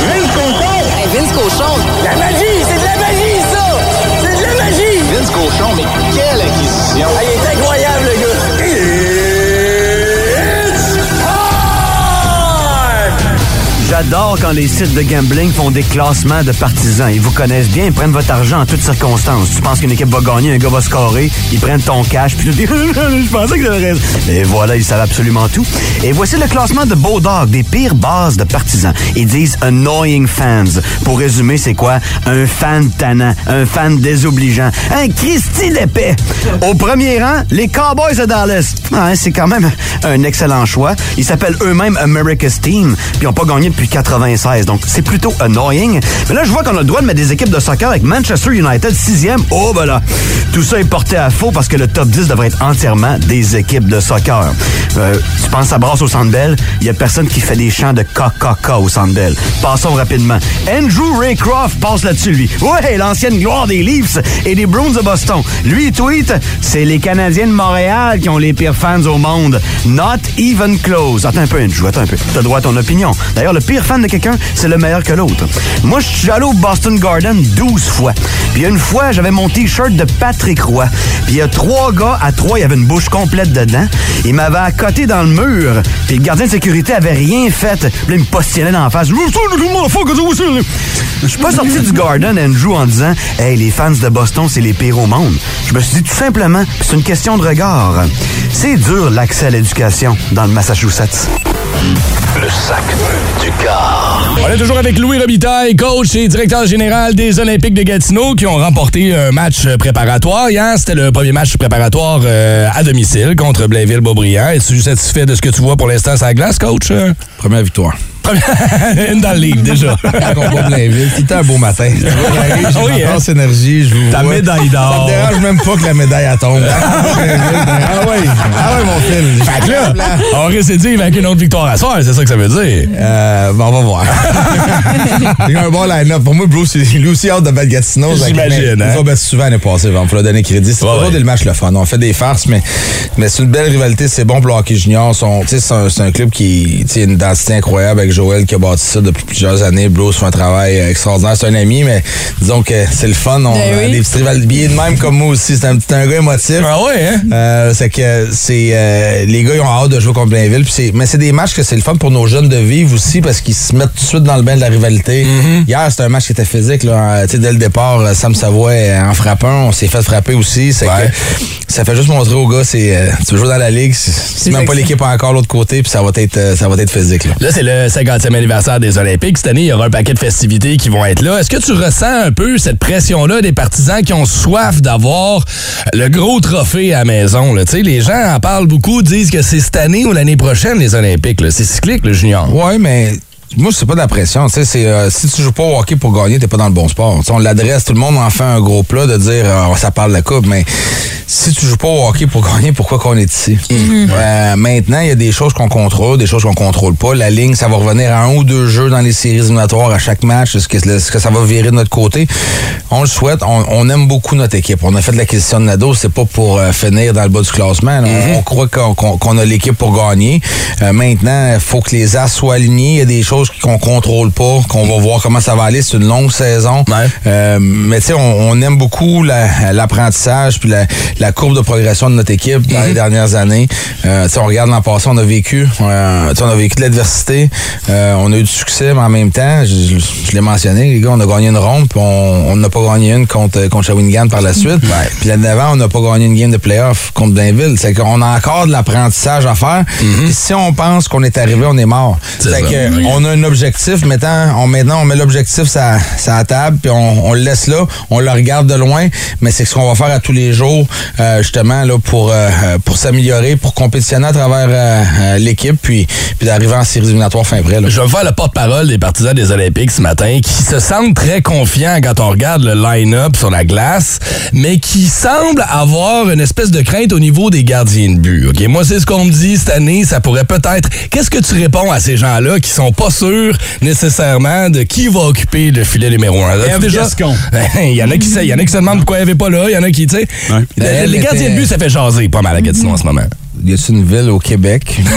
Vince Cochon! Vince Cochon! La magie! C'est de la magie, ça! C'est de la magie! Vince Cochon, mais quelle acquisition! J'adore quand les sites de gambling font des classements de partisans. Ils vous connaissent bien, ils prennent votre argent en toutes circonstances. Tu penses qu'une équipe va gagner, un gars va scorer, ils prennent ton cash, puis tu dis, je pensais que j'avais raison. Et voilà, ils savent absolument tout. Et voici le classement de Dog, des pires bases de partisans. Ils disent annoying fans. Pour résumer, c'est quoi? Un fan tannant, un fan désobligeant, un Christy d'épais. Au premier rang, les Cowboys de Dallas. Ah, c'est quand même un excellent choix. Ils s'appellent eux-mêmes America's Team, puis ils n'ont pas gagné depuis 96. Donc, c'est plutôt annoying. Mais là, je vois qu'on a le droit de mettre des équipes de soccer avec Manchester United sixième. Oh, ben là, tout ça est porté à faux parce que le top 10 devrait être entièrement des équipes de soccer. Euh, tu penses à Brasse au Centre Bell? Il y a personne qui fait des chants de KKK au Centre Bell. Passons rapidement. Andrew Raycroft passe là-dessus, lui. Ouais, l'ancienne gloire des Leafs et des Bruins de Boston. Lui, il tweet, c'est les Canadiens de Montréal qui ont les pires fans au monde. Not even close. Attends un peu, Andrew, attends un peu. T'as droit à ton opinion. D'ailleurs, le pire fan de quelqu'un, c'est le meilleur que l'autre. Moi, je suis allé au Boston Garden 12 fois. Puis une fois, j'avais mon T-shirt de Patrick Roy. Puis il y a trois gars, à trois, il y avait une bouche complète dedans. Il m'avait accoté dans le mur. Puis le gardien de sécurité avait rien fait. Puis il me postillait dans la face. Je suis pas sorti du Garden, Andrew, en disant « Hey, les fans de Boston, c'est les pires au monde. » Je me suis dit tout simplement, c'est une question de regard. C'est dur l'accès à l'éducation dans le Massachusetts. Le sac du On est toujours avec Louis Robitaille, coach et directeur général des Olympiques de Gatineau qui ont remporté un match préparatoire. Hier, c'était le premier match préparatoire euh, à domicile contre Blainville-Beaubriand. Es-tu satisfait de ce que tu vois pour l'instant sur la glace, coach? Première victoire. Une dans le livre, déjà. Blainville. C'était un beau matin. J'ai Oui, hein? force énergie. Je vous Ta vois. médaille d'or. Ça dérange même pas que la médaille elle tombe. ah ouais, ah ouais, mon fil. Fait que là, on récidive avec une autre victoire à soir, c'est ça que ça veut dire. Euh, bon, on va voir. Il y a un bon line-up. Pour moi, Bruce, il lui aussi hâte de battre Gatineau. J'imagine, Il hein? va battre souvent l'année passée. Il faut leur donner crédit. C'est Ouais, toujours ouais. des matchs le fun. On fait des farces, mais, mais c'est une belle rivalité. C'est bon pour le hockey junior. C'est un, club qui a une densité incroyable avec Joël qui a bâti ça depuis plusieurs années. Bruce fait un travail euh, extraordinaire. C'est un ami, mais disons que c'est le fun. On Ben a oui. des petits rivalités de même comme moi aussi. C'est un, c'est un gars émotif. Ah ouais, hein? Euh, c'est que c'est euh, les gars ils ont hâte de jouer contre Blainville puis c'est mais c'est des matchs que c'est le fun pour nos jeunes de vivre aussi parce qu'ils se mettent tout de suite dans le bain de la rivalité. Hier c'était un match qui était physique là, Euh, tu sais dès le départ euh, Sam Savoie euh, en frappant, on s'est fait frapper aussi, c'est Ouais. que ça fait juste montrer aux gars c'est euh, tu veux jouer dans la ligue, c'est- c'est même pas l'équipe encore l'autre côté puis ça va être euh, ça va être physique là. Là, c'est le 50e anniversaire des Olympiques. Cette année, il y aura un paquet de festivités qui vont être là. Est-ce que tu ressens un peu cette pression-là des partisans qui ont soif d'avoir le gros trophée à la maison? Là? Les gens en parlent beaucoup, disent que c'est cette année ou l'année prochaine, les Olympiques. C'est cyclique, le junior. Ouais, mais moi, c'est pas de la pression. Tu sais, c'est, euh, si tu joues pas au hockey pour gagner, t'es pas dans le bon sport. Tu sais, on l'adresse, tout le monde en fait un gros plat de dire euh, ça parle de la coupe, mais si tu joues pas au hockey pour gagner, pourquoi qu'on est ici? Euh, maintenant, il y a des choses qu'on contrôle, des choses qu'on contrôle pas. La ligne, ça va revenir à un ou deux jeux dans les séries éliminatoires à chaque match. Est-ce que, que ça va virer de notre côté? On le souhaite. On, on aime beaucoup notre équipe. On a fait de l'acquisition de Nado. C'est pas pour euh, finir dans le bas du classement. là. On, on croit qu'on a l'équipe pour gagner. Euh, maintenant, il faut que les as soient alignés. Il y a des choses chose qu'on contrôle pas, qu'on va voir comment ça va aller. C'est une longue saison. Euh, mais tu sais, on, on aime beaucoup la- l'apprentissage puis la, la courbe de progression de notre équipe dans les dernières années. Euh, tu sais, on regarde l'an passé, on a vécu, euh, on a vécu de l'adversité. On a eu du succès, mais en même temps, je, je- je l'ai mentionné, les gars, on a gagné une ronde, puis on n'a pas gagné une contre, contre Shawinigan par la suite. Puis l'année d'avant, on n'a pas gagné une game de playoff contre Blainville. C'est qu'on a encore de l'apprentissage à faire. Puis si on pense qu'on est arrivé, on est mort. C'est C'est ça. que on a un objectif, maintenant on, maintenant, on met l'objectif la- sur la table, puis on, le laisse là, on le regarde de loin, mais c'est ce qu'on va faire à tous les jours, euh, justement, là, pour, euh, euh, pour s'améliorer, pour compétitionner à travers l'équipe, puis, puis d'arriver en séries éliminatoires fin prêt. là. Je vais faire le porte-parole des partisans des Olympiques ce matin qui se sentent très confiants quand on regarde le line-up sur la glace, mais qui semblent avoir une espèce de crainte au niveau des gardiens de but. OK, moi c'est ce qu'on me dit cette année, ça pourrait peut-être Qu'est-ce que tu réponds à ces gens-là qui sont pas nécessairement de qui va occuper le filet numéro un? Gascon. Il y en a qui se, il y en a qui se demandent pourquoi il n'y avait pas là, il y en a qui, tu sais. Elle Les gardiens de but, ça fait jaser pas mal à Gatineau en ce moment. Y a-t-il une ville au Québec?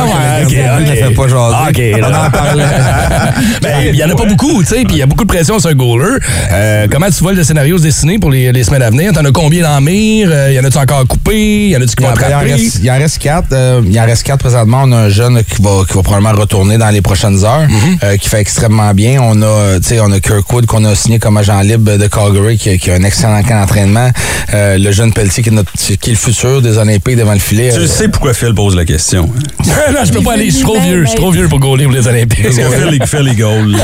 Ouais, ok. fait pas jaser. Ah, On en parlait. Ben, il y en a pas beaucoup, tu sais, puis il y a beaucoup de pression sur un goaler. Euh, comment tu vois le scénario se dessiner pour les, les semaines à venir? T'en as combien dans mire? Euh, y en a-tu encore coupé? Y en a-tu qui Il vont en, te il en reste, il en reste quatre. euh, il en reste quatre présentement. On a un jeune qui va, qui va probablement retourner dans les prochaines heures, euh, qui fait extrêmement bien. On a, tu sais, on a Kirkwood qu'on a signé comme agent libre de Calgary, qui, a- qui a un excellent camp d'entraînement. Le jeune Pelletier, qui est, notre, qui est le futur des Olympiques devant le filet. Tu Euh, sais pourquoi Phil pose la question. non, je peux pas aller, je suis trop vieux, je suis trop vieux pour goaler pour les Olympiques. Parce que Phil, il fait les goals.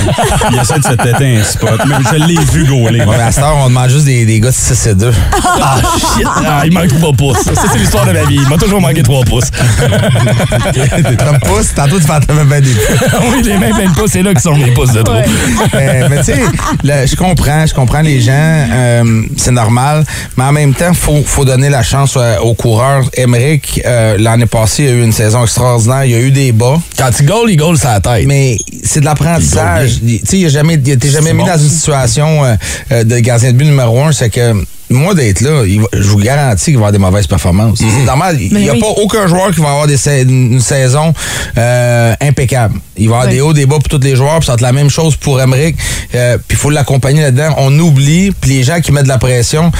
Il essaie de se têter un spot. Mais je l'ai vu goaler. ouais, mais à cette heure, on demande juste des, des gars de 6 et 2. Ah, shit! Ah, il manque 3 pouces. Ça, c'est l'histoire de ma vie. Il m'a toujours manqué 3 pouces. Comme pouce, tantôt tu fais même des oui, les mains pleines pouces, c'est là que sont mes pouces de trop. Euh, mais tu sais, je comprends, je comprends les gens, euh, c'est normal, mais en même temps, faut faut donner la chance aux coureurs. Emmerich, euh, l'année passée, il a eu une saison extraordinaire, il y a eu des bas. Quand il goal, il goal sa tête. Mais c'est de l'apprentissage. Il Tu sais, il a jamais, il a été jamais mis bon. dans une situation euh, euh, de gardien de but numéro un, c'est que moi d'être là, il va- je vous garantis qu'il va y avoir des mauvaises performances. Mhm. C'est normal, il n'y a oui. pas aucun joueur qui va avoir des sa- une saison euh, impeccable. Il va y avoir Oui. des hauts, des bas pour tous les joueurs, puis ça va être la même chose pour Emmerich. Euh, puis il faut l'accompagner là-dedans. On oublie, puis les gens qui mettent de la pression,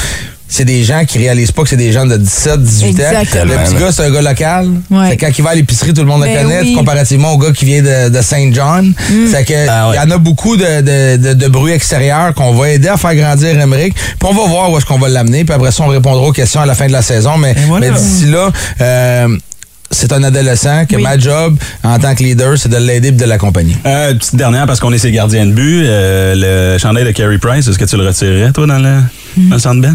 c'est des gens qui réalisent pas que c'est des gens de 17, 18 ans. Le petit gars, c'est un gars local. Ouais. C'est quand il va à l'épicerie, tout le monde le Ben connaît, oui. comparativement au gars qui vient de, de Saint John. C'est que Ah ouais. il y en a beaucoup de, de, de, de bruit extérieur qu'on va aider à faire grandir Emmerich. Puis on va voir où est-ce qu'on va l'amener. Puis après ça, on répondra aux questions à la fin de la saison. Mais, voilà. mais d'ici là, euh, c'est un adolescent que Oui. ma job en tant que leader, c'est de l'aider et de l'accompagner. Euh, petite dernière, parce qu'on est ses gardiens de but. euh, le chandail de Carey Price, est-ce que tu le retirerais, toi, dans le, dans le centre belle?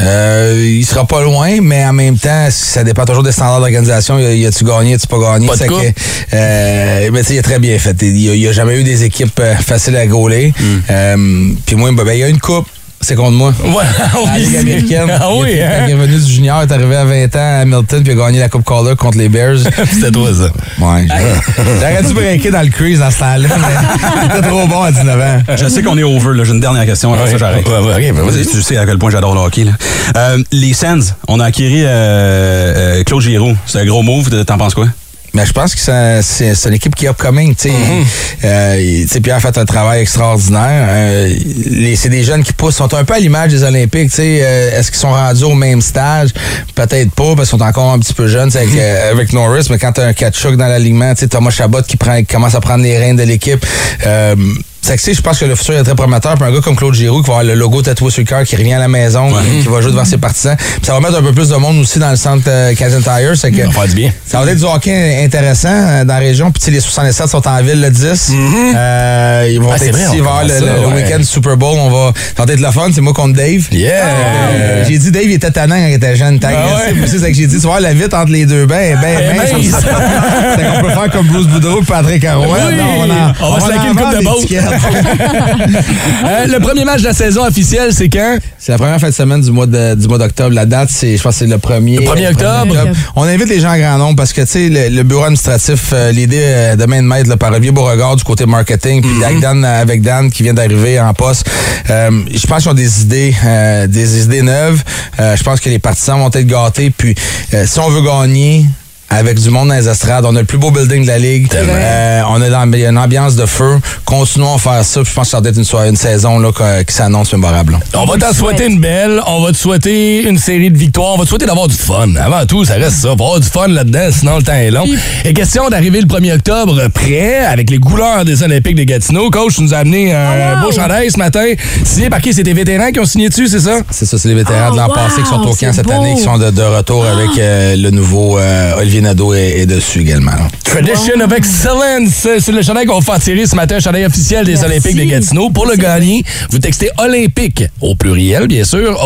Euh, il sera pas loin, mais en même temps, ça dépend toujours des standards d'organisation. Y a-tu gagné, y a-tu pas gagné? Pas de que, euh, mais tu il très bien fait. Il y a, il y a jamais eu des équipes euh, faciles à gauler. Euh, Puis moi, ben, ben, il y a une coupe. C'est contre moi. Ouais, la oui. Ligue américaine. Ah oui, il, hein? est revenu du junior, est arrivé à 20 ans à Hamilton, puis a gagné la Coupe Calder contre les Bears. C'était toi, ça. Ouais. J'aurais dû breaker dans le crease dans ce temps-là, mais il était trop bon à 19 ans. Je sais qu'on est over, là. J'ai une dernière question, après ça, j'arrête. Ouais, ouais, ok, ben. Tu sais à quel point j'adore le hockey, là. Euh, les Sens, on a acquis euh, euh, Claude Giroux. C'est un gros move. T'en penses quoi? Mais je pense que c'est une équipe qui est upcoming. tu sais. Euh, il- tu sais, Pierre a fait un travail extraordinaire. Euh, c'est des jeunes qui poussent, sont un peu à l'image des Olympiques. tu sais. Euh, Est-ce qu'ils sont rendus au même stage? Peut-être pas, parce qu'ils sont encore un petit peu jeunes sais, avec, euh, avec Norris. Mais quand tu as un Kachuk dans l'alignement, tu sais, Thomas Chabot qui, prend, qui commence à prendre les rênes de l'équipe. C'est que, sais, je pense que le futur est très prometteur. Puis un gars comme Claude Giroux qui va avoir le logo tatoué sur le cœur, qui revient à la maison, qui va jouer devant ses partisans. Puis ça va mettre un peu plus de monde aussi dans le centre euh, Canadian Tire. C'est que Ça va faire du bien. ça va être du hockey intéressant euh, dans la région. Puis tu sais, les 67 sont en ville le 10. Euh, ils vont Ah, être vrai, ici, on avoir le, ça, week-end Super Bowl. On va, ça va être le fun. C'est moi contre Dave. Yeah! Euh, j'ai dit Dave, il était tannant quand il était jeune. T'as Ah ouais? C'est que j'ai dit, tu vois, la vite entre les deux ben, Ben ben, mince. C'est qu'on peut faire comme Bruce Boudreau et Patrick Arouet. Oui! Non, On va se laquer une coupe de. Euh, le premier match de la saison officielle, c'est quand? C'est la première fin de semaine du mois d'octobre. La date, c'est, je pense que c'est le 1er. Le 1er octobre? On invite les gens en grand nombre parce que, tu sais, le, le bureau administratif, euh, l'idée euh, de main de maître là, par Olivier Beauregard du côté marketing, puis avec Dan, avec Dan qui vient d'arriver en poste. Euh, je pense qu'ils ont des idées, euh, des idées neuves. Euh, je pense que les partisans vont être gâtés. Puis, euh, si on veut gagner, avec du monde dans les estrades. On a le plus beau building de la ligue. Euh, on a dans- il y a une ambiance de feu. Continuons à faire ça. puis Je pense que ça va être une, soirée- une saison là, qui s'annonce mémorable. là. On va t'en souhaiter une belle, on va te souhaiter une série de victoires, on va te souhaiter d'avoir du fun. Avant tout, ça reste ça. On va avoir du fun là-dedans, sinon le temps est long. Et question d'arriver le 1er octobre prêt avec les couleurs des Olympiques de Gatineau. Coach, tu nous as amené un beau chandail ce matin. Signé par qui? C'est tes vétérans qui ont signé dessus, c'est ça? C'est ça, c'est les vétérans Oh, de l'an wow, passé qui sont au camp cette beau. année, qui sont de, de retour avec euh, le nouveau euh, Olivier Nadeau est, est dessus également. Tradition of Excellence. C'est le chandail qu'on va faire tirer ce matin, un chandail officiel des Merci. Olympiques de Gatineau. Pour le gagner, vous textez Olympique au pluriel, bien sûr,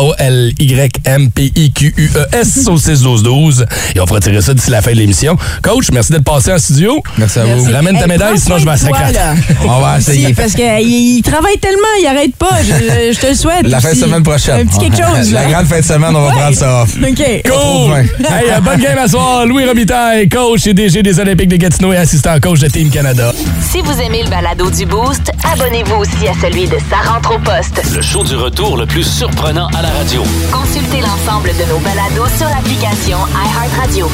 O-L-Y-M-P-I-Q-U-E-S au 6-12-12. Et on fera tirer ça d'ici la fin de l'émission. Coach, merci d'être passé en studio. Merci à vous. Ramène ta médaille, sinon je vais à soin de toi, 50. là. On va essayer. Parce qu'il il travaille tellement, il arrête pas. Je, te le souhaite. La fin de semaine prochaine. Un petit quelque chose. La grande fin de semaine, on va Ouais. prendre ça off. OK. Cool! Hey, euh, bonne game à soir. Louis Robitaille, coach et DG des Olympiques de Gatineau et assistant coach de Team Canada. Si vous aimez le balado du Boost, abonnez-vous aussi à celui de Sa rentre au poste. Le show du retour le plus surprenant à la radio. Consultez l'ensemble de nos balados sur l'application iHeartRadio.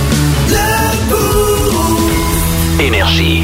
Énergie.